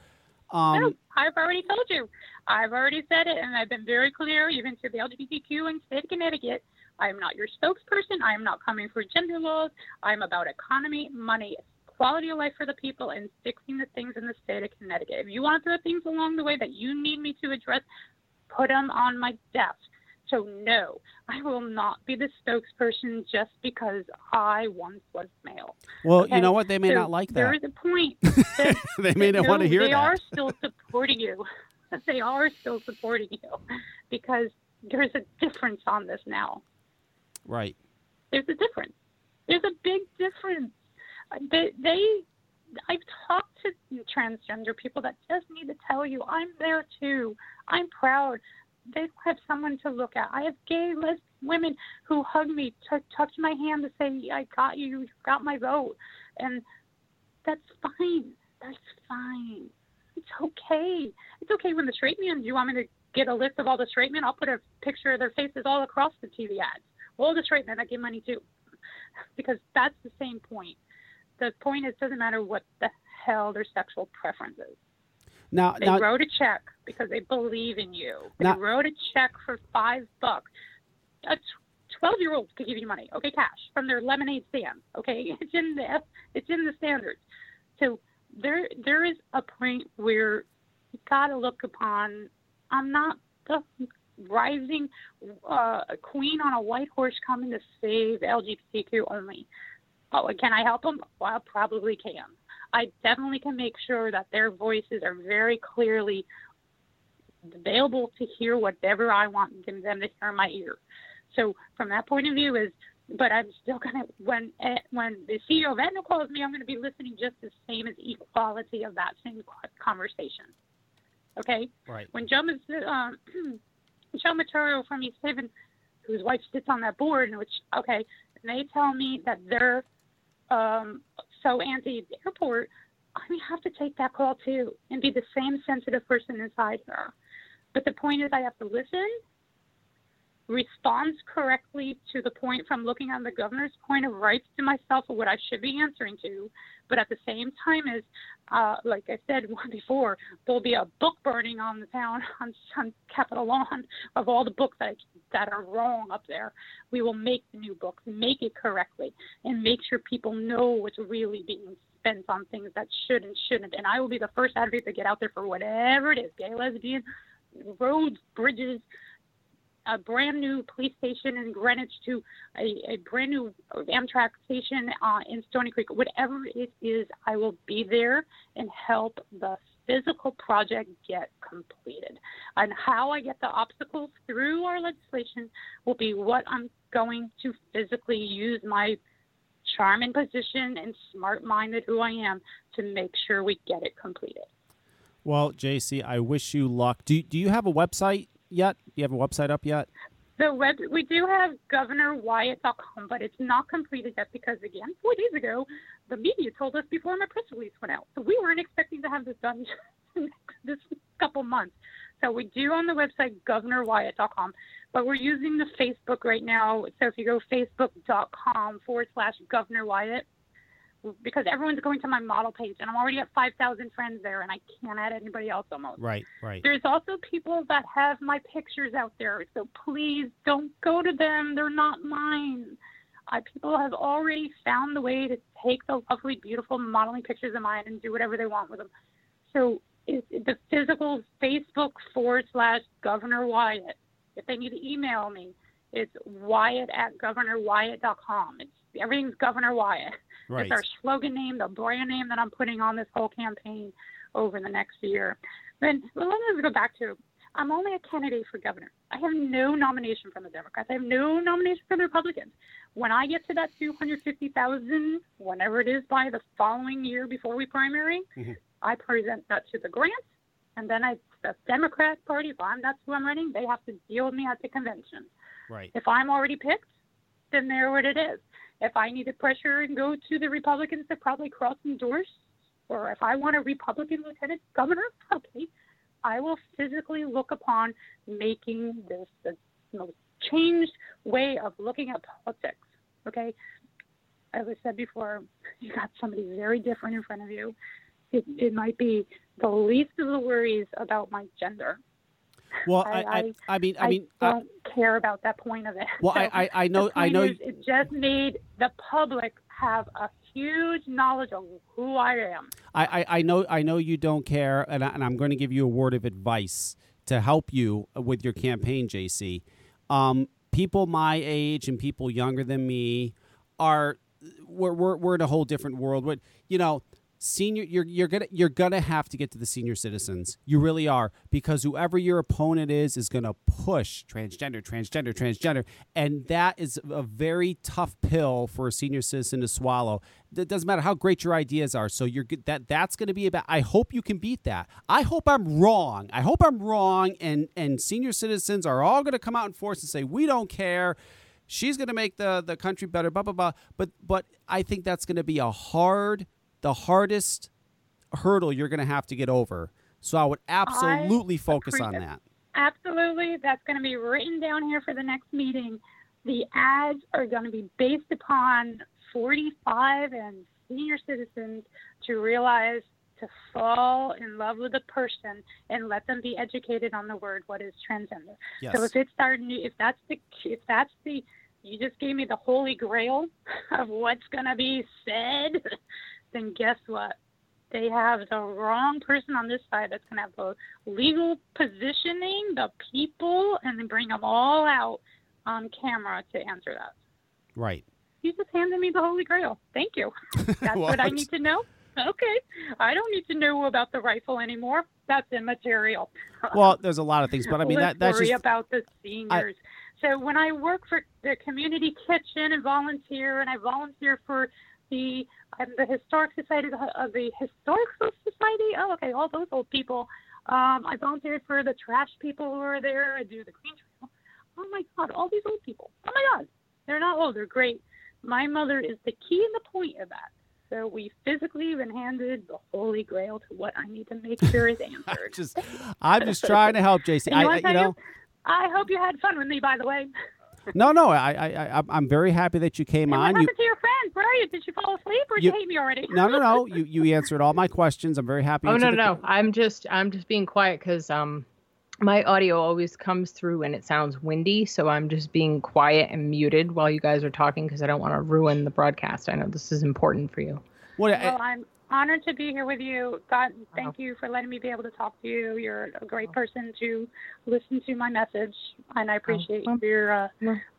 Um, no, I've already told you. I've already said it, and I've been very clear, even to the LGBTQ in state of Connecticut. I am not your spokesperson. I am not coming for gender laws. I'm about economy, money, quality of life for the people, and fixing the things in the state of Connecticut. If you want to throw things along the way that you need me to address, put them on my desk. So no, I will not be the spokesperson just because I once was male. well, okay, you know what? They may So not like that. There is a point. [laughs] that- they may not no, want to hear they that. They are still supporting you. [laughs] they are still supporting you because there's a difference on this now. Right. There's a difference. There's a big difference. Uh, They, they I've talked to transgender people that just need to tell you, I'm there too. I'm proud. They have someone to look at. I have gay lesbian women who hug me, t- touch my hand to say, I got you, you got my vote. And that's fine. That's fine. It's okay. It's okay when the straight men, do you want me to get a list of all the straight men? I'll put a picture of their faces all across the TV ads. All the straight men, I give money too. [laughs] Because that's the same point. The point is, it doesn't matter what the hell their sexual preference is. Now, They now, wrote a check because they believe in you. They Now- wrote a check for five bucks. A twelve-year-old could give you money, okay, cash from their lemonade stand. Okay, [laughs] it's in the it's in the standards. So there there is a point where you got to look upon. I'm not the rising uh, queen on a white horse coming to save LGBTQ only. Oh, can I help them? Well, I probably can. I definitely can make sure that their voices are very clearly available to hear whatever I want them them to hear in my ear. So from that point of view is, but I'm still [laughs] gonna when eh, when the CEO of Aetna calls me, I'm gonna be listening just the same as equality of that same conversation. Okay right. when Joe, um, [clears throat] Joe Maturo from East Haven, whose wife sits on that board, and which okay, they tell me that they're um, so Andy, the airport, I have to take that call too and be the same sensitive person inside her. But the point is, I have to listen, respond correctly to the point from looking on the governor's point of rights to myself of what I should be answering to, but at the same time is, uh, like I said [laughs] before, there'll be a book burning on the town [laughs] on, on Capitol Lawn of all the books that that are wrong up there. We will make the new books, make it correctly, and make sure people know what's really being spent on things that should and shouldn't. And I will be the first advocate to get out there for whatever it is, gay, lesbian, roads, bridges, a brand new police station in Greenwich to a, a brand new Amtrak station uh, in Stony Creek, whatever it is, I will be there and help the physical project get completed. And how I get the obstacles through our legislation will be what I'm going to physically use my charm and position and smart minded who I am to make sure we get it completed. Well, Jacey, I wish you luck. Do Do you have a website yet? You have a website up yet? The web we do have governorwyatt.com, but it's not completed yet because again, four days ago, the media told us before my press release went out, so we weren't expecting to have this done [laughs] this couple months. So we do on the website governorwyatt.com, but we're using the Facebook right now. So if you go facebook.com forward slash Governor Wyatt, because everyone's going to my model page, and I'm already at 5,000 friends there, and I can't add anybody else almost. Right, right. There's also people that have my pictures out there, so please don't go to them. They're not mine. I, people have already found the way to take the lovely, beautiful modeling pictures of mine and do whatever they want with them. So it, it- the physical Facebook forward slash Governor Wyatt. If they need to email me, it's Wyatt at GovernorWyatt.com. It's everything's Governor Wyatt. Right. It's our slogan name, the brand name that I'm putting on this whole campaign over the next year. Then well, let me go back to I'm only a candidate for governor. I have no nomination from the Democrats. I have no nomination from the Republicans. When I get to that 250,000, whenever it is by the following year before we primary, Mhm. I present that to the grants And then I, the Democrat Party, if I'm that's who I'm running, they have to deal with me at the convention. Right. If I'm already picked, then there what it is. If I need to pressure and go to the Republicans to probably cross endorse, or if I want a Republican lieutenant governor, [laughs] okay, I will physically look upon making this the most changed way of looking at politics. Okay, as I said before, [laughs] you got somebody very different in front of you. It, it might be the least of the worries about my gender. Well, I, I, I, mean, I, mean, I don't care about that point of it. Well, so [laughs] I, I, know, I know. Is, it just made the public have a huge knowledge of who I am. I, I, I know, I know you don't care, and, I, and I'm going to give you a word of advice to help you with your campaign, Jacey. Um, people my age and people younger than me are we're, we're, we're in a whole different world. What you know, senior you're you're gonna you're gonna have to get to the senior citizens. You really are because whoever your opponent is is gonna push transgender, transgender, transgender, and that is a very tough pill for a senior citizen to swallow. It doesn't matter how great your ideas are. So you're that that's gonna be about. I hope you can beat that. I hope I'm wrong. I hope I'm wrong, and and senior citizens are all gonna come out in force and say we don't care she's to make the the country better blah blah blah but but i think that's to be a hard the hardest hurdle you're going to have to get over. So I would absolutely I focus on that. Absolutely. That's going to be written down here for the next meeting. The ads are going to be based upon 45 and senior citizens to realize to fall in love with a person and let them be educated on the word what is transgender. Yes. So if it's starting, if that's the if that's the you just gave me the holy grail of what's going to be said then guess what? They have the wrong person on this side that's going to have the legal positioning, the people, and then bring them all out on camera to answer that. Right. You just handed me the Holy Grail. Thank you. [laughs] That's what, what I need to know. Okay. I don't need to know about the rifle anymore. That's immaterial. [laughs] Well, there's a lot of things, but I mean Let's that that's worry just about the seniors. I, so when I work for the community kitchen and volunteer, and I volunteer for the um, the historic society of the, uh, the historical society. Oh, okay, all those old people. Um, I volunteered for the trash people who are there. I do the green trail. Oh my God, all these old people. Oh my God, they're not old. They're great. My mother is the key and the point of that. So we physically been handed the holy grail to what I need to make sure is [laughs] answered. just, I'm just trying to help, Jacey. [laughs] I, you know. I hope you had fun with me, by the way no, no, I, I, I, am very happy that you came and on. What happened you, to your friend, Brian? Did she fall asleep, or you, did you hate me already? no, no, no. [laughs] You, you answered all my questions. I'm very happy. Oh no, the, no. I'm just, I'm just being quiet because um, my audio always comes through and it sounds windy, so I'm just being quiet and muted while you guys are talking because I don't want to ruin the broadcast. I know this is important for you. What, well, I, I'm honored to be here with you. God, thank you for letting me be able to talk to you. You're a great person to listen to my message, and I appreciate oh, your uh,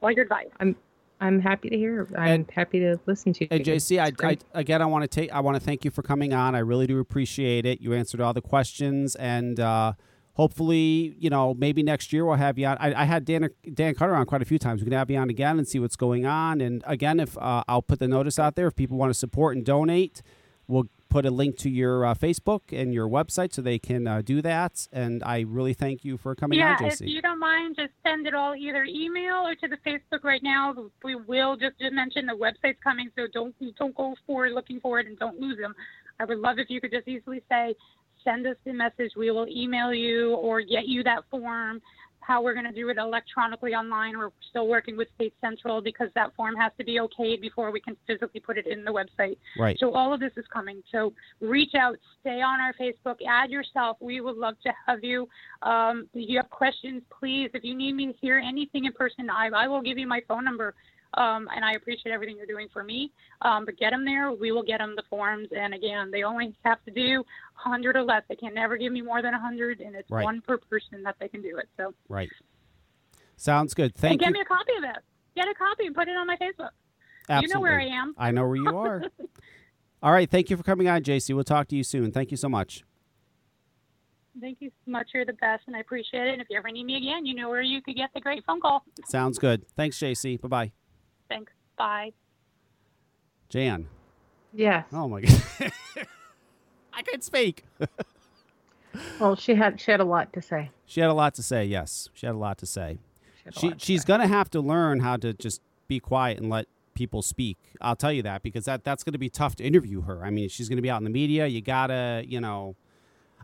all your advice. I'm I'm happy to hear. I'm and, happy to listen to you. And Jacey, I, I, again, I want to take, I want to thank you for coming on. I really do appreciate it. You answered all the questions, and uh, hopefully, you know, maybe next year we'll have you on. I, I, had Dan Dan Carter on quite a few times. We can have you on again and see what's going on. And again, if uh, I'll put the notice out there, if people want to support and donate, we'll put a link to your uh, Facebook and your website so they can uh, do that. And I really thank you for coming yeah, on, Jacey. if you don't mind, just send it all either email or to the Facebook right now. We will just, just mention the website's coming, so don't don't go for looking for it and don't lose them. I would love if you could just easily say, send us the message. We will email you or get you that form how we're going to do it electronically online. We're still working with State Central because that form has to be okayed before we can physically put it in the website. Right. So all of this is coming. So reach out, stay on our Facebook, add yourself. We would love to have you. Um, if you have questions, please, if you need me to hear anything in person, I, I will give you my phone number. Um, and I appreciate everything you're doing for me. Um, but get them there. We will get them the forms. And again, they only have to do 100 or less. They can never give me more than 100, and it's right. one per person that they can do it. So right. Sounds good. Thank and you. Get me a copy of it. Get a copy and put it on my Facebook. Absolutely. You know where I am. I know where you are. [laughs] All right. Thank you for coming on, Jacey. We'll talk to you soon. Thank you so much. Thank you so much. You're the best, and I appreciate it. And if you ever need me again, you know where you could get the great phone call. Sounds good. Thanks, Jacey. Bye bye. Thanks. Bye. Jan. Yes. Oh my god. [laughs] I can speak. [laughs] Well, she had she had a lot to say. She had a lot to say. Yes, she had a lot to say. She, She she's gonna have to learn how to just be quiet and let people speak. I'll tell you that because that that's gonna be tough to interview her. I mean, she's gonna be out in the media. You gotta, you know.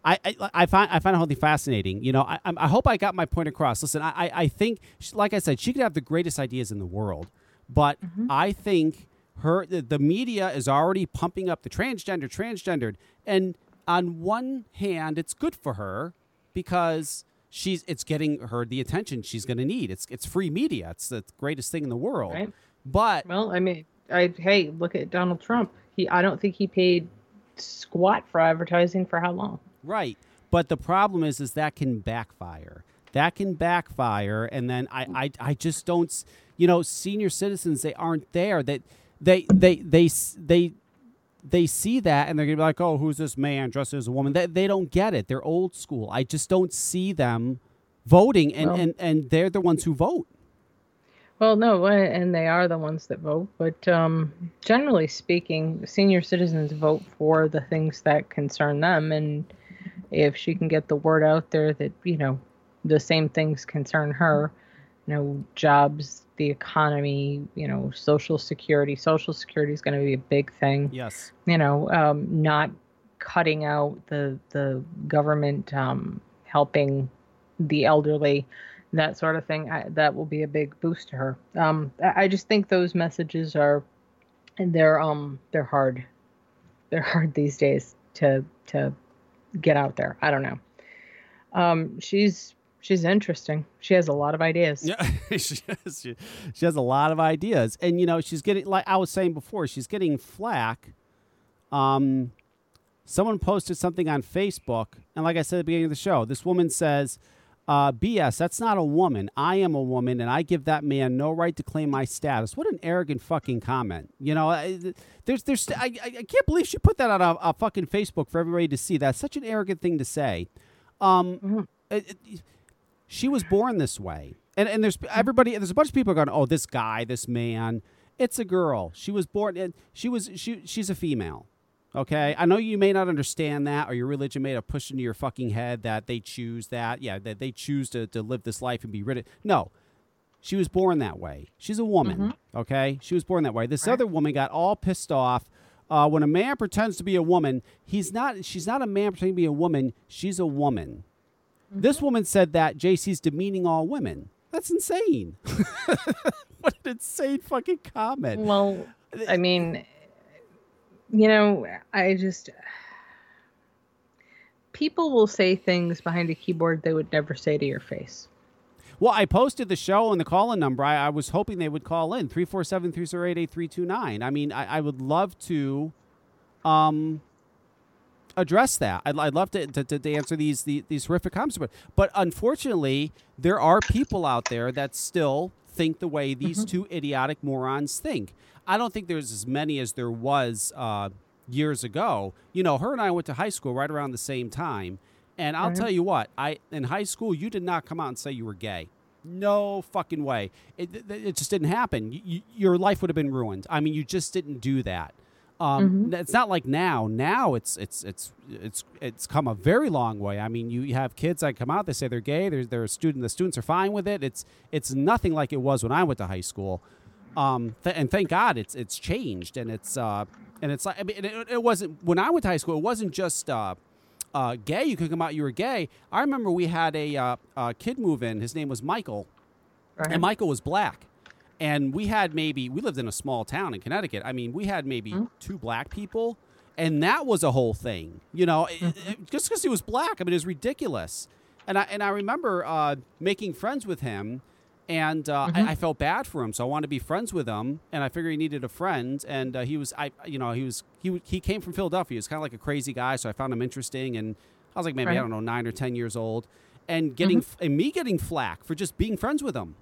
I, I, I find I find it wholly fascinating. You know, I, I'm- hope I got my point across. Listen, I, I, I think, like I said, she could have the greatest ideas in the world, but mm-hmm. I think her the, the media is already pumping up the transgender, transgendered, and on one hand, it's good for her because she's it's getting her the attention she's going to need. It's it's free media. It's the greatest thing in the world. Right. But Well, I mean, I hey, look at Donald Trump. He I don't think he paid squat for advertising for how long. Right. But the problem is, is that can backfire. That can backfire, and then I, I, I just don't. You know, senior citizens they aren't there. That they, they, they, s- they, they see that, and they're gonna be like, "Oh, who's this man dressed as a woman?" They, they don't get it. They're old school. I just don't see them voting, and, Well- and, and they're the ones who vote. Well, no, uh, and they are the ones that vote. But um, generally speaking, senior citizens vote for the things that concern them. And if she can get the word out there that, you know, the same things concern her, you know, jobs, the economy, you know, social security. Social security is going to be a big thing. Yes. You know, um, not cutting out the the government um, helping the elderly that sort of thing I, that will be a big boost to her um I, just think those messages are and they're um they're hard they're [laughs] hard these days to to get out there i don't know um she's she's interesting she has a lot of ideas Yeah, [laughs] she, has, she, she has a lot of ideas, and you know she's getting like I was saying before, she's getting flack. Um, someone posted something on Facebook, and like I said at the beginning of the show, this woman says, uh, "BS, that's not a woman. I am a woman, and I give that man no right to claim my status." What an arrogant fucking comment. You know, I- there's, there's, I, I can't believe she put that on a, a fucking Facebook for everybody to see. That's such an arrogant thing to say. Um, it- it- she was born this way. And and there's everybody there's a bunch of people going, "Oh, this guy, this man, it's a girl. She was born and she was she she's a female." Okay? I know you may not understand that or your religion may have pushed into your fucking head that they choose that. Yeah, that they choose to, to live this life and be rid of No. She was born that way. She's a woman. Okay? She was born that way. This other woman got all pissed off uh, when a man pretends to be a woman, he's not she's not a man pretending to be a woman, she's a woman. This woman said that Jacey's demeaning all women. That's insane. [laughs] what an insane fucking comment. well i mean you know i just people will say things behind a keyboard they would never say to your face Well, I posted the show and the call in number. I, I was hoping they would call in 347 308 8329. I mean, I, I would love to um, address that. I'd, I'd love to, to, to answer these, these, these horrific comments. But, but unfortunately, there are people out there that still think the way these two idiotic morons think. I don't think there's as many as there was uh, years ago. You know, her and I went to high school right around the same time. And I'll tell you what, I in high school you did not come out and say you were gay. No fucking way. It, it, just didn't happen. You, you, your life would have been ruined. I mean, you just didn't do that. Um, It's not like now. Now it's it's it's it's it's come a very long way. I mean, you, you have kids that come out. They say they're gay. They're, they're a student. The students are fine with it. It's it's nothing like it was when I went to high school. Um, th- and thank God it's it's changed. And it's uh, and it's like I mean, it, it wasn't when I went to high school. It wasn't just uh, uh, gay. You could come out. You were gay. I remember we had a uh, uh, kid move in. His name was Michael. right And Michael was black. And we had maybe, we lived in a small town in Connecticut. I mean, we had maybe two black people. And that was a whole thing, you know, it- it- just because he was black. I mean, it was ridiculous. And I, and I remember uh, making friends with him. And uh, I, I felt bad for him, so I wanted to be friends with him. And I figured he needed a friend, and uh, he was, I, you know, he was, he he came from Philadelphia. He was kind of like a crazy guy, so I found him interesting. And I was like, maybe I don't know, nine or ten years old, and getting f and me getting flack for just being friends with him.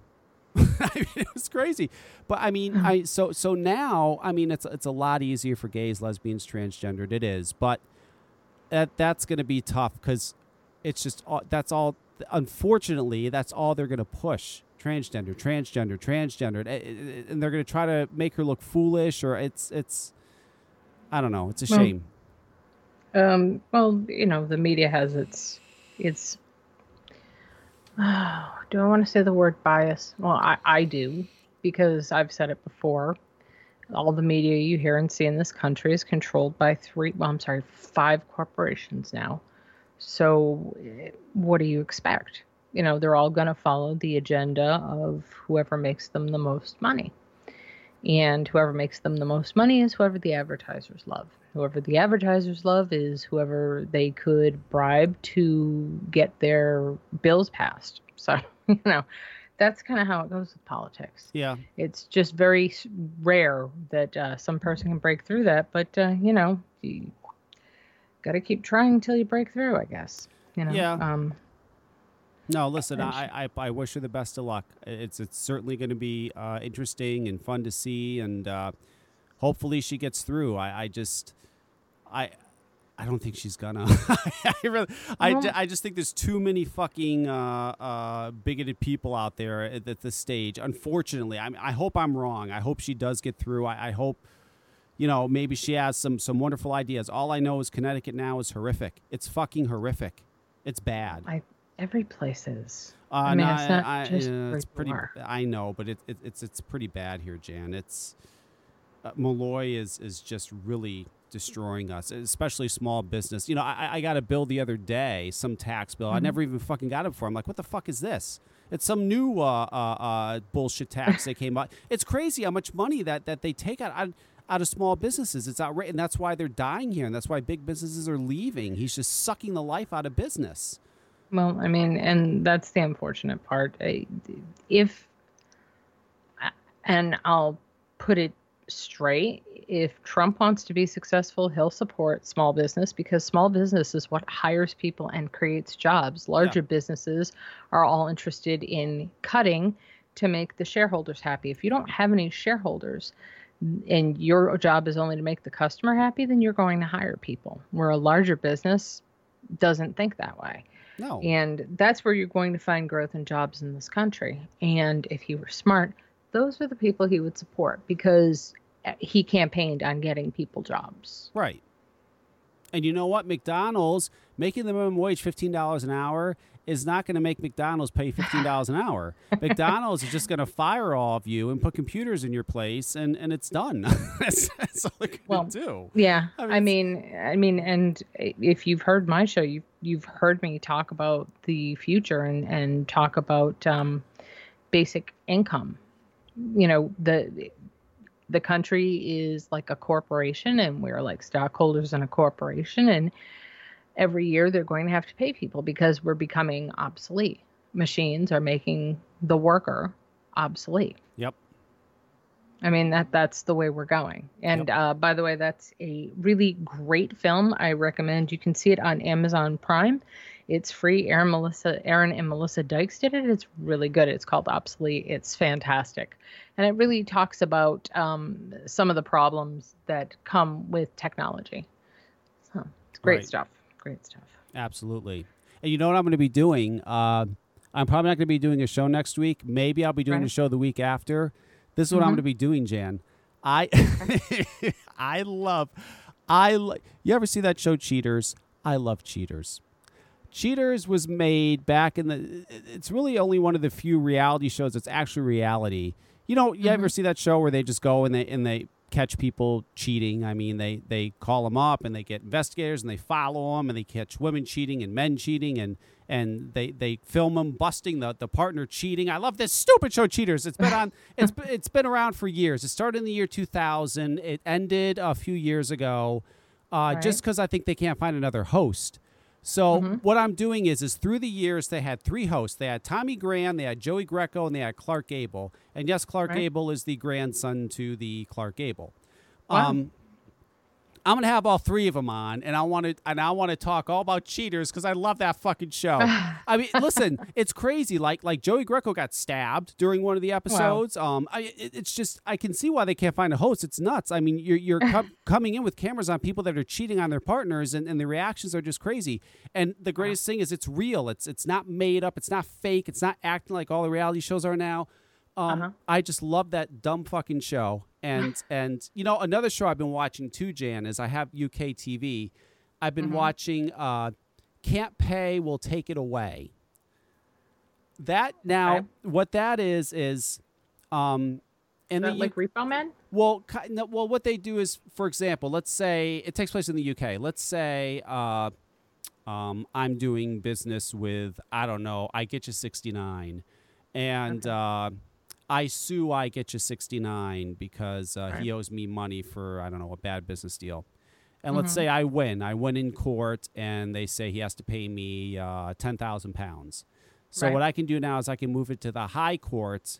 [laughs] I mean, it was crazy. But I mean, I so so now, I mean, it's it's a lot easier for gays, lesbians, transgendered. It is, but that that's going to be tough because it's just all, that's all. Unfortunately, that's all they're going to push: transgender, transgender, transgender, eh, eh, and they're going to try to make her look foolish. Or it's it's, I don't know. It's a Well, shame. Um, well, you know, the media has its its. Oh, [sighs] do I want to say the word bias? Well, I, I do because I've said it before. All the media you hear and see in this country is controlled by three. Well, I'm sorry, five corporations now. So, what do you expect? You know, they're all going to follow the agenda of whoever makes them the most money. And whoever makes them the most money is whoever the advertisers love. Whoever the advertisers love is whoever they could bribe to get their bills passed. [laughs] So, you know, that's kind of how it goes with politics. Yeah. It's just very rare that uh, some person can break through that. But, uh, you know, you got to keep trying until you break through, I guess. You know? Yeah. Um, no, listen, I, I, I wish her the best of luck. It's it's certainly going to be uh, interesting and fun to see, and uh, hopefully she gets through. I, I just, I, I don't think she's gonna. [laughs] I, really, I, I just think there's too many fucking uh, uh, bigoted people out there at, at this stage. Unfortunately, I mean, I hope I'm wrong. I hope she does get through. I, I hope, you know, maybe she has some some wonderful ideas. All I know is Connecticut now is horrific. It's fucking horrific. It's bad. I every place is. Uh, I mean, no, it's not I, just yeah, it's pretty. I know, but it, it, it's it's pretty bad here, Jan. It's uh, Malloy is is just really destroying us, especially small business. You know, I, I got a bill the other day, some tax bill. I Mhm. never even fucking got it before. I'm like, what the fuck is this? It's some new uh, uh, uh, bullshit tax [laughs] they came out. It's crazy how much money that, that they take out, out out of small businesses. It's outrageous, and that's why they're dying here, and that's why big businesses are leaving. He's just sucking the life out of business. Well, I mean, and that's the unfortunate part. If, and I'll put it straight, if Trump wants to be successful, he'll support small business because small business is what hires people and creates jobs. Larger businesses are all interested in cutting to make the shareholders happy. If you don't have any shareholders, and your job is only to make the customer happy, then you're going to hire people. Where a larger business doesn't think that way. No, And that's where you're going to find growth and jobs in this country. And if he were smart, those are the people he would support because uh, he campaigned on getting people jobs. Right. And you know what? McDonald's making the minimum wage fifteen dollars an hour is not going to make McDonald's pay fifteen dollars an hour. [laughs] McDonald's is just going to fire all of you and put computers in your place, and, and it's done. [laughs] that's, that's all they're going to Well, do. Yeah, I mean, I mean, I mean, and if you've heard my show, you've you've heard me talk about the future and and talk about um, basic income. You know, the the country is like a corporation, and we're like stockholders in a corporation, and every year they're going to have to pay people because we're becoming obsolete. Machines are making the worker obsolete. Yep. I mean that that's the way we're going. And Yep. uh, by the way, that's a really great film. I recommend you can see it on Amazon Prime. It's free. Aaron Melissa Aaron and Melissa Dykes did it. It's really good. It's called Obsolete. It's fantastic, and it really talks about um, some of the problems that come with technology. So it's great Right. stuff. Great stuff. Absolutely. And you know what I'm going to be doing? Uh, I'm probably not going to be doing a show next week. Maybe I'll be doing Right. a show the week after. This is what I'm Mhm. going to be doing, Jan. I [laughs] I love I lo- you ever see that show Cheaters? I love Cheaters. Cheaters was made back in the it's really only one of the few reality shows that's actually reality. You know, you ever see that show where they just go and they and they catch people cheating? I mean, they they call them up and they get investigators and they follow them and they catch women cheating and men cheating and and they they film them busting the the partner cheating. I love this stupid show Cheaters. It's been on [laughs] it's it's been around for years. It started in the year 2000. It ended a few years ago. Uh, Right. just because I think they can't find another host. So Mhm. what I'm doing is, is through the years they had three hosts. They had Tommy Grand, they had Joey Greco, and they had Clark Gable. And yes, Clark Right. Gable is the grandson to the Clark Gable. Wow. Um, I'm gonna have all three of them on, and I want to and I want to talk all about cheaters because I love that fucking show. [laughs] I mean, listen, it's crazy. Like like Joey Greco got stabbed during one of the episodes. Um, I, it, it's just I can see why they can't find a host. It's nuts. I mean, you're you're [laughs] com- coming in with cameras on people that are cheating on their partners, and, and the reactions are just crazy. And the greatest thing is it's real. It's it's not made up. It's not fake. It's not acting like all the reality shows are now. Um, Uh-huh. I just love that dumb fucking show. And [laughs] and you know another show I've been watching too, Jan, is I have UK TV. I've been Mhm. watching uh, Can't Pay Will Take It Away. That now, Okay. what that is is, um, the like Repo Man? well, no, well, what they do is, for example, let's say it takes place in the UK. Let's say uh, um, I'm doing business with I don't know. I get you 69, and Okay. uh, I sue I get you 69 because uh, Right. he owes me money for I don't know a bad business deal. And let's Mhm. say I win. I win in court, and they say he has to pay me uh, ten thousand pounds. So Right. what I can do now is I can move it to the high court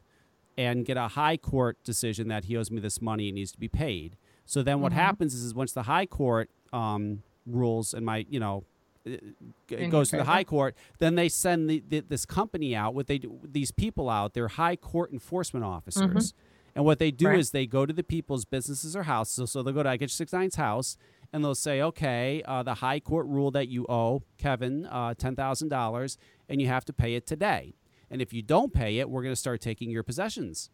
and get a high court decision that he owes me this money and needs to be paid. So then what Mhm. happens is, is once the high court um, rules and my you know it In goes to the high court, then they send the, the, this company out. What they do, these people out, they're high court enforcement officers. And what they do Mm-hmm. Right. is they go to the people's businesses or houses. So, so they'll go to I get six nine's house and they'll say, okay, uh, the high court ruled that you owe Kevin uh, ten thousand dollars and you have to pay it today. And if you don't pay it, we're going to start taking your possessions.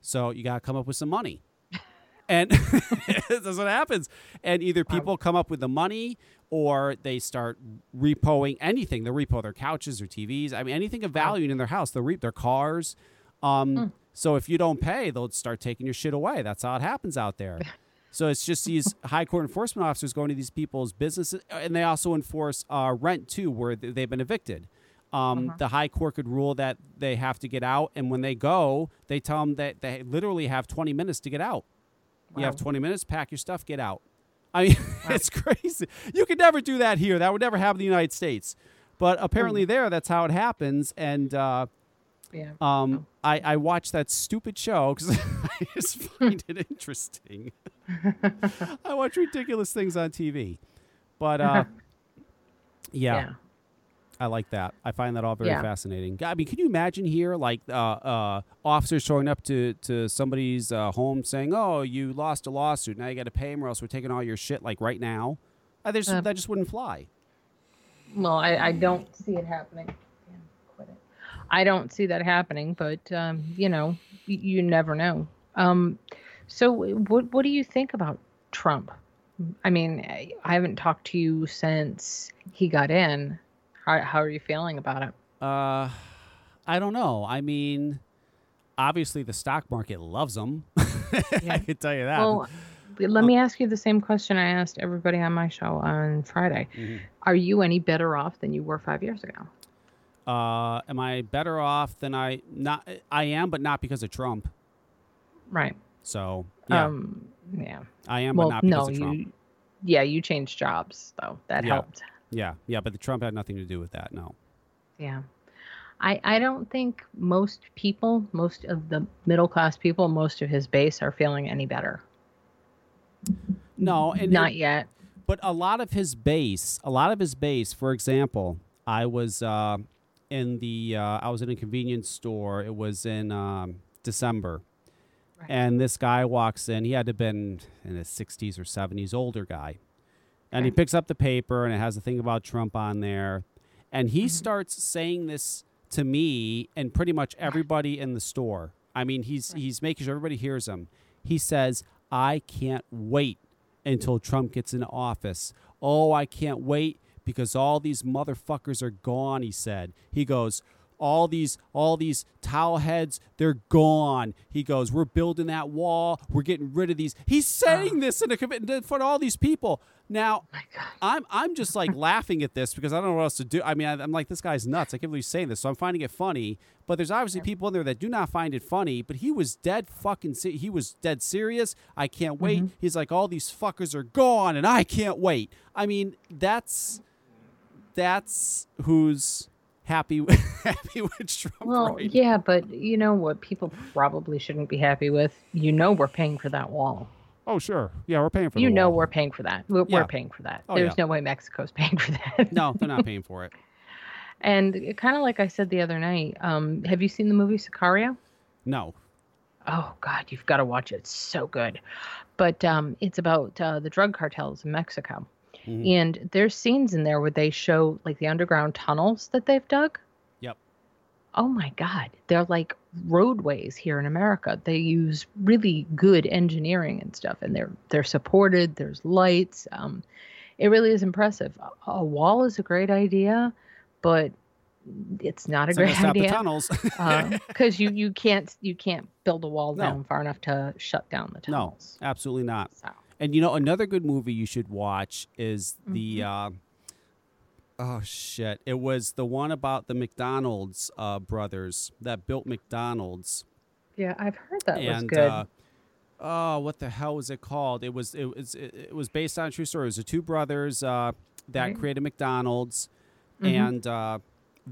So you got to come up with some money. [laughs] And [laughs] that's what happens. And either people come up with the money or they start repoing anything. They'll repo their couches or TVs. I mean, anything of value in their house. They'll reap their cars. Um, So if you don't pay, they'll start taking your shit away. That's how it happens out there. [laughs] So it's just these high court enforcement officers going to these people's businesses, and they also enforce uh, rent too, where they've been evicted. Um, The high court could rule that they have to get out, and when they go, they tell them that they literally have 20 minutes to get out. You have 20 minutes, pack your stuff, get out. I mean, [laughs] it's crazy. You could never do that here. That would never happen in the United States. But apparently, there, that's how it happens. And uh, Yeah. um, I, I watched that stupid show because [laughs] I just [laughs] find it interesting. I watch ridiculous things on TV. But uh, yeah, I like that. I find that all very Yeah. fascinating. I mean, can you imagine here, like uh, uh, officers showing up to to somebody's uh, home saying, "Oh, you lost a lawsuit. Now you got to pay them, or else we're taking all your shit." Like right now, Uh, that just wouldn't fly. Well, I, I don't see it happening. Yeah, quit it. I don't see that happening, but um, you know, y- you never know. Um, so, what what do you think about Trump? I mean, I haven't talked to you since he got in. How how are you feeling about it? Uh, I don't know. I mean, obviously the stock market loves them. [laughs] Yeah. I can tell you that. Well, let me ask you the same question I asked everybody on my show on Friday. Mhm. Are you any better off than you were five years ago? Uh, am I better off than I not? I am, but not because of Trump. Right. So yeah, Um. Yeah. I am, well, but not because no, of Trump. you. Yeah, you changed jobs though. That Yeah. helped. Yeah, yeah, but the Trump had nothing to do with that. No. Yeah. I, I don't think most people, most of the middle class people, most of his base are feeling any better. No, and Not yet. but a lot of his base, a lot of his base, for example, I was uh, in the, uh, I was in a convenience store. It was in um, December, Right. and this guy walks in. He had to have been in his 60s or 70s, older guy, and he picks up the paper and it has a thing about Trump on there, and he Mhm. starts saying this to me and pretty much everybody in the store. I mean, he's he's making sure everybody hears him. He says, "I can't wait until Trump gets into office. Oh, I can't wait because all these motherfuckers are gone," he said. He goes, "All these all these towel heads, they're gone." He goes, "We're building that wall. We're getting rid of these." He's saying this in a in front of all these people. Now, oh God. I'm I'm just like [laughs] laughing at this because I don't know what else to do. I mean, I, I'm like, this guy's nuts. I can't believe he's saying this, so I'm finding it funny. But there's obviously people in there that do not find it funny. But he was dead fucking. Se- he was dead serious. I can't wait. Mm-hmm. He's like, all these fuckers are gone, and I can't wait. I mean, that's that's who's happy with, [laughs] happy with Trump. Well, right? yeah, but you know what people probably shouldn't be happy with? You know we're paying for that wall. Oh, sure. Yeah, we're paying for. That. You know wall. we're paying for that. We're, Yeah. we're paying for that. Oh, There's yeah. no way Mexico's [laughs] paying for that. No, they're not paying for it. [laughs] And kind of like I said the other night, um, have you seen the movie Sicario? No. Oh God, you've got to watch it. It's so good. But um, it's about uh, the drug cartels in Mexico, Mhm. and there's scenes in there where they show like the underground tunnels that they've dug. Oh my God, they're like roadways here in America. They use really good engineering and stuff, and they're they're supported. There's lights. Um, it really is impressive. A, a wall is a great idea, but it's not a It's great gonna [laughs] stop the idea tunnels. [laughs] because you you can't you can't build a wall No. down far enough to shut down the tunnels. no, absolutely not. So, And you know, another good movie you should watch is the. Mm-hmm. Uh, oh shit! It was the one about the McDonald's uh, brothers that built McDonald's. yeah, I've heard that was good. Uh, oh, what the hell was it called? It was it was it, it was based on a true story. It was the two brothers uh, that Right. created McDonald's, Mhm. and uh,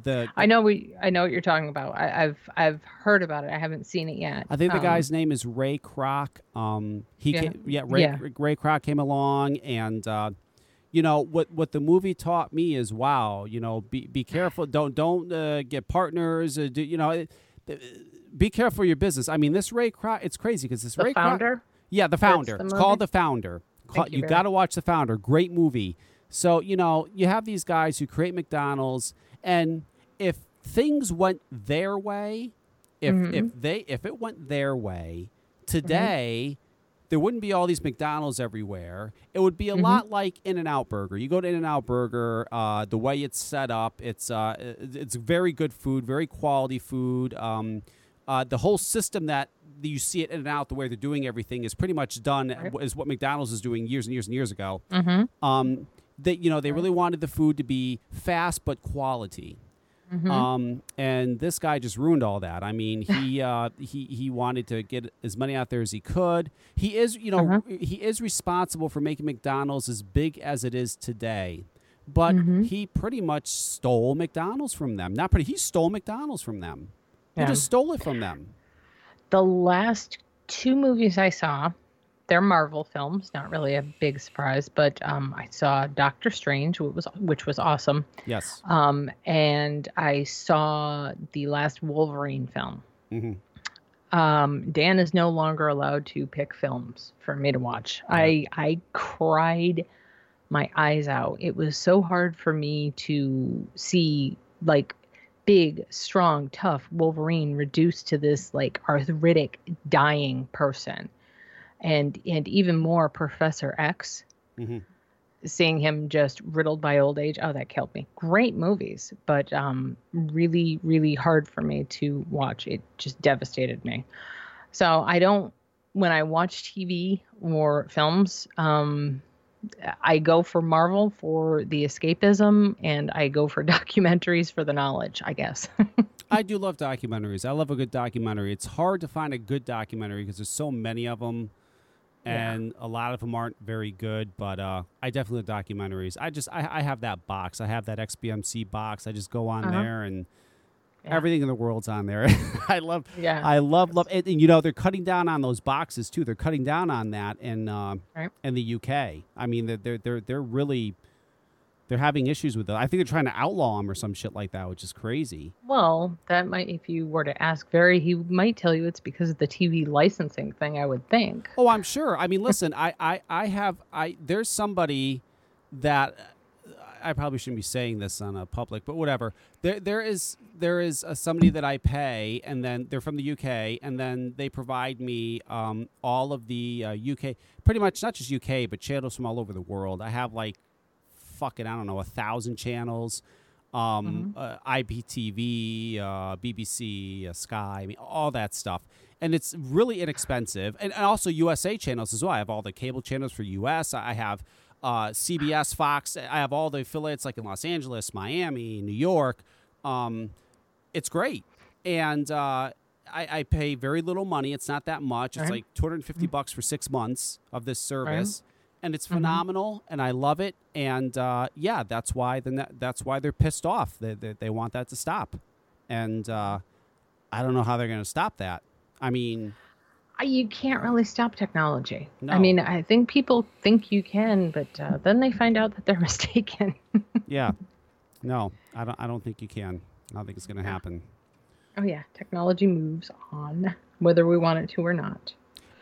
the I know we I know what you're talking about. I, I've I've heard about it. I haven't seen it yet. I think the Um, guy's name is Ray Kroc. Um, he Yeah. came, yeah, Ray, Yeah. Ray Kroc came along, and uh, you know what what the movie taught me is wow, you know, be be careful, don't don't uh, get partners, uh, do, you know, it- be careful your business. I mean, this Ray Kroc, it's crazy because this the Ray Kroc, founder. yeah, the founder. the it's movie? called the founder. Thank you, you got to watch the founder. Great movie. So you know, you have these guys who create McDonald's, and if things went their way, if Mhm. if they if it went their way today. There wouldn't be all these McDonald's everywhere. It would be a Mhm. lot like In-N-Out Burger. You go to In-N-Out Burger, uh, the way it's set up, it's uh, it's very good food, very quality food. Um, uh, the whole system that you see it In-N-Out, the way they're doing everything, is pretty much done Right. is what McDonald's is doing years and years and years ago. Mm-hmm. Um, that you know they really wanted the food to be fast but quality. Mm-hmm. Um, and this guy just ruined all that. I mean, he [laughs] uh, he he wanted to get as many out there as he could. He is, you know, Uh-huh. he is responsible for making McDonald's as big as it is today. But Mhm. he pretty much stole McDonald's from them. Not pretty. He stole McDonald's from them. He just stole it from them. the last two movies I saw, they're Marvel films. Not really a big surprise, but um, I saw Doctor Strange, which was which was awesome. Yes. Um, and I saw the last Wolverine film. hmm Um, Dan is no longer allowed to pick films for me to watch. I I cried my eyes out. It was so hard for me to see like big, strong, tough Wolverine reduced to this like arthritic, dying person, and and even more Professor X. hmm Seeing him just riddled by old age, oh, that killed me. Great movies, but um, really, really hard for me to watch. It just devastated me. So I don't. When I watch TV or films, um, I go for Marvel for the escapism, and I go for [laughs] documentaries for the knowledge. I guess. [laughs] I do love documentaries. I love a good documentary. It's hard to find a good documentary because there's so many of them, Yeah. and a lot of them aren't very good. But uh, I definitely documentaries. I just I, I have that box. I have that XBMC box. I just go on Uh-huh. there and Yeah. everything in the world's on there. [laughs] I love yeah. I love love and, and, you know they're cutting down on those boxes too. They're cutting down on that in uh, Right. in the UK. I mean they're they're they're, they're really they're having issues with it. I think they're trying to outlaw them or some shit like that, which is crazy. Well, that might, if you were to ask Barry, he might tell you it's because of the TV licensing thing, I would think. Oh, I'm sure. I mean, listen, I, I, I have, I, there's somebody that I probably shouldn't be saying this on a public, but whatever. There, there is, there is uh somebody that I pay, and then they're from the UK, and then they provide me um, all of the uh, UK, pretty much not just UK, but channels from all over the world. I have like, fucking, I don't know, a thousand channels. Um, uh, IPTV, uh, BBC, uh, Sky, I mean, all that stuff and it's really inexpensive. And, and also USA channels as well. I have all the cable channels for US. I have uh, CBS, Fox. I have all the affiliates like in Los Angeles, Miami, New York. Um, it's great, and uh, I, I pay very little money. It's not that much. It's Right. like 250 bucks for six months of this service. And it's Mhm. phenomenal, and I love it. And uh, yeah, that's why the ne- that's why they're pissed off. They, they, they want that to stop, and uh, I don't know how they're going to stop that. I mean, You can't really stop technology. no. I mean, I think people think you can, but uh, then they find out that they're [laughs] mistaken. yeah, no, I don't. I don't think you can. I don't think it's going to happen. oh, yeah. Technology moves on, whether we want it to or not.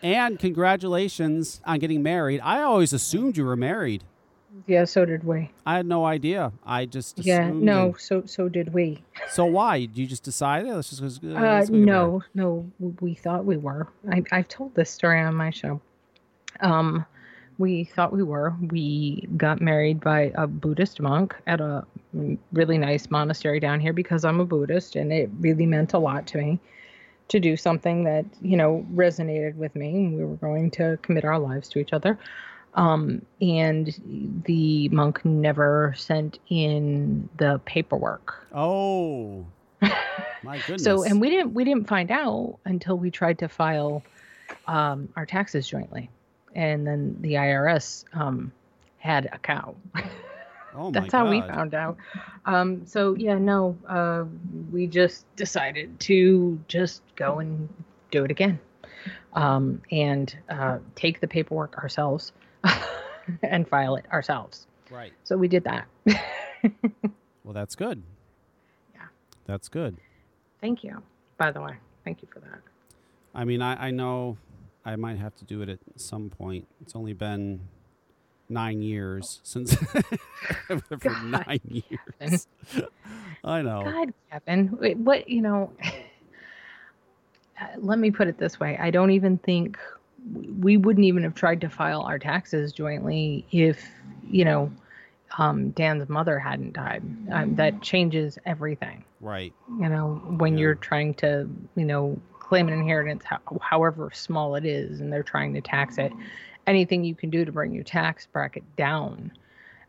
And congratulations on getting married. I always assumed you were married. Yeah, so did we. I had no idea. I just Yeah, no, so so did we. so why? Did you just decide? Let's just. let's- Uh, let's no, no, we thought we were. I, I've told this story on my show. Um, we thought we were. We got married by a Buddhist monk at a really nice monastery down here because I'm a Buddhist and it really meant a lot to me to do something that, you know, resonated with me. We were going to commit our lives to each other. Um, and the monk never sent in the paperwork. Oh, my goodness. [laughs] so, and we didn't we didn't find out until we tried to file um, our taxes jointly, and then the IRS um, had a cow. [laughs] Oh That's my how we found out. Um, so yeah, no, uh, we just decided to just go and do it again, um, and uh, take the paperwork ourselves [laughs] and file it ourselves. Right. So we did that. [laughs] Well, that's good. Yeah. That's good. Thank you. By the way, thank you for that. I mean, I, I know I might have to do it at some point. It's only been nine years since [laughs] for God. nine years. [laughs] I know. God, Kevin, wait, what you know? [sighs] let me put it this way: I don't even think we wouldn't even have tried to file our taxes jointly if you know um, Dan's mother hadn't died. Um, that changes everything. Right. You know, when Yeah. you're trying to you know claim an inheritance, ho- however small it is, and they're trying to tax it. Anything you can do to bring your tax bracket down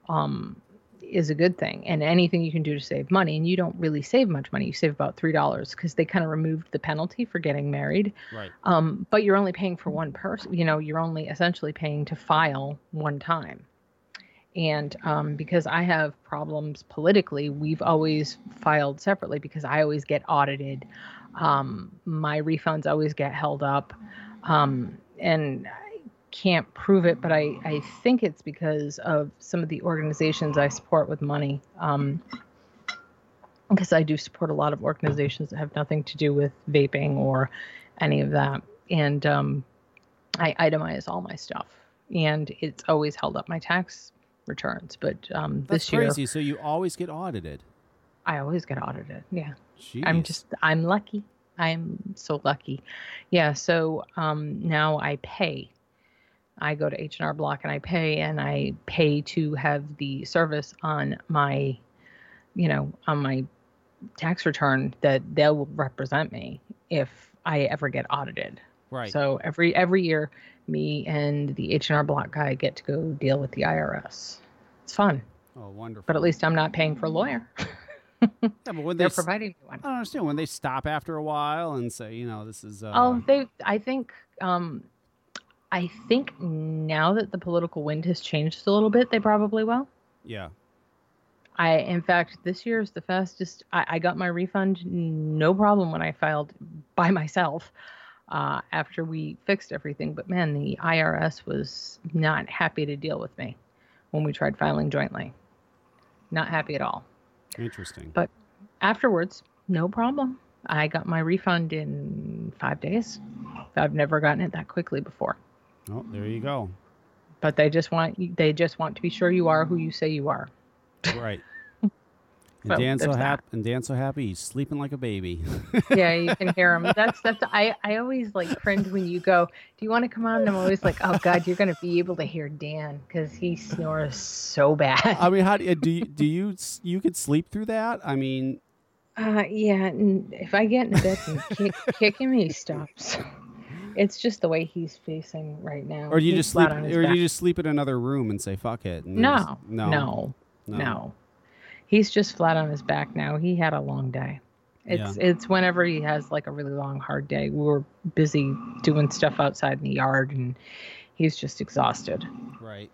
um, is a good thing. And anything you can do to save money and you don't really save much money you save about three dollars because they kind of removed the penalty for getting married. Right. um, but you're only paying for one person you know you're only essentially paying to file one time. And um, because i have problems politically we've always filed separately because i always get audited. Um, my refunds always get held up. Um, and can't prove it, but I, I think it's because of some of the organizations I support with money. Um, because I do support a lot of organizations that have nothing to do with vaping or any of that. And um, I itemize all my stuff, and it's always held up my tax returns. But um, this year, crazy. So you always get audited. I always get audited. Yeah. Jeez. I'm just I'm lucky. I'm so lucky. Yeah, so um now I pay. I go to H&R Block and I pay and I pay to have the service on my you know, on my tax return that they'll represent me if I ever get audited. right. So every every year me and the H&R Block guy get to go deal with the IRS. It's fun, oh, wonderful. but at least I'm not paying for a lawyer. [laughs] yeah, but when they They're s- providing one. I don't understand when they stop after a while and say, you know, this is. Uh, Oh, they. I think. Um, I think now that the political wind has changed a little bit, they probably will. yeah. I, in fact, this year is the fastest. I, I got my refund no problem when I filed by myself uh, after we fixed everything. But man, the IRS was not happy to deal with me when we tried filing jointly. Not happy at all. Interesting. But afterwards, no problem. I got my refund in five days. I've never gotten it that quickly before. Oh, there you go. But they just want they just want to be sure you are who you say you are. Right. [laughs] And Well, Dan's so happy. And Dan's so happy. He's sleeping like a baby. [laughs] Yeah, you can hear him. That's that's I I always like cringe when you go. Do you want to come on? And I'm always like, oh God, you're gonna be able to hear Dan because he snores so bad. I mean, how do you, do you do you you could sleep through that? I mean, Uh, yeah, and if I get in bed and kick, kick him, he stops. It's just the way he's facing right now. or do you He's just sleep, on or back. you just sleep in another room and say fuck it? and No, just- no, no, no, He's just flat on his back now. He had a long day. It's it's whenever he has like a really long hard day. We were busy doing stuff outside in the yard and he's just exhausted. Right.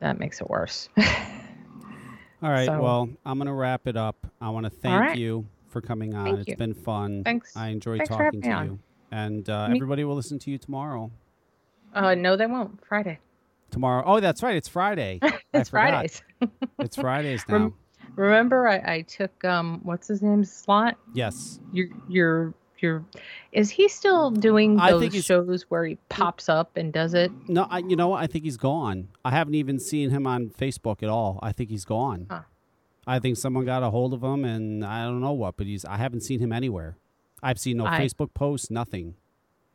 That makes it worse. [laughs] All right. So- well, I'm gonna wrap it up. I want to thank right. you for coming on. Thank It's you. been fun. Thanks. I enjoyed Thanks talking to you. And uh, Me- everybody will listen to you tomorrow. uh no they won't. Friday. Tomorrow. Oh, that's right. It's Friday. [laughs] [laughs] It's. Fridays. It's Fridays now. Rem- Remember I, I took um what's his name slot? yes. Your your your is he still doing I those think shows where he pops up and does it? No, I, you know what? I think he's gone. I haven't even seen him on Facebook at all. I think he's gone. Huh. I think someone got a hold of him, and I don't know what, but he's. I haven't seen him anywhere. I've seen no I- Facebook posts, nothing.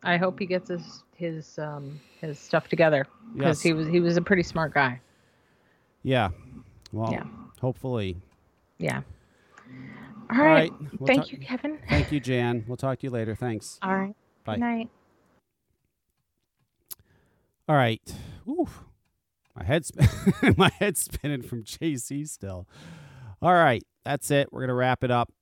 I hope he gets his his um his stuff together because Yes. he was he was a pretty smart guy. Yeah. Well, Yeah. hopefully. Yeah. All All right. We'll Thank talk- you, Kevin. Thank you, Jan. We'll talk to you later. Thanks. All right. Bye. Good night. All right. Oof. My head's [laughs] my head's spinning from Jacey still. All right. That's it. We're gonna wrap it up.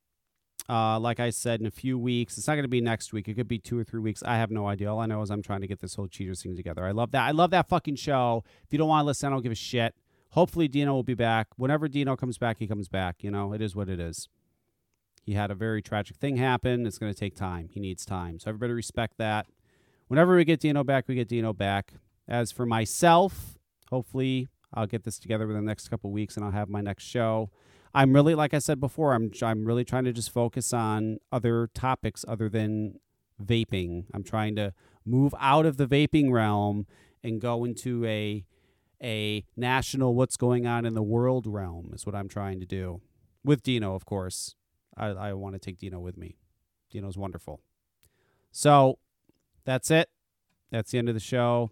Uh, like I said, in a few weeks. It's not gonna be next week. It could be two or three weeks. I have no idea. All I know is I'm trying to get this whole cheaters thing together. I love that. I love that fucking show. If you don't want to listen, I don't give a shit. Hopefully Dino will be back. Whenever Dino comes back, he comes back. You know, it is what it is. He had a very tragic thing happen. It's going to take time. He needs time. So everybody respect that. Whenever we get Dino back, we get Dino back. As for myself, hopefully I'll get this together within the next couple weeks and I'll have my next show. I'm really, like I said before, I'm I'm really trying to just focus on other topics other than vaping. I'm trying to move out of the vaping realm and go into a a national what's going on in the world realm is what I'm trying to do with Dino, of course. I, I want to take Dino with me. Dino's wonderful. So that's it. That's the end of the show.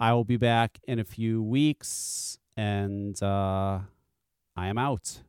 I will be back in a few weeks, and uh, I am out.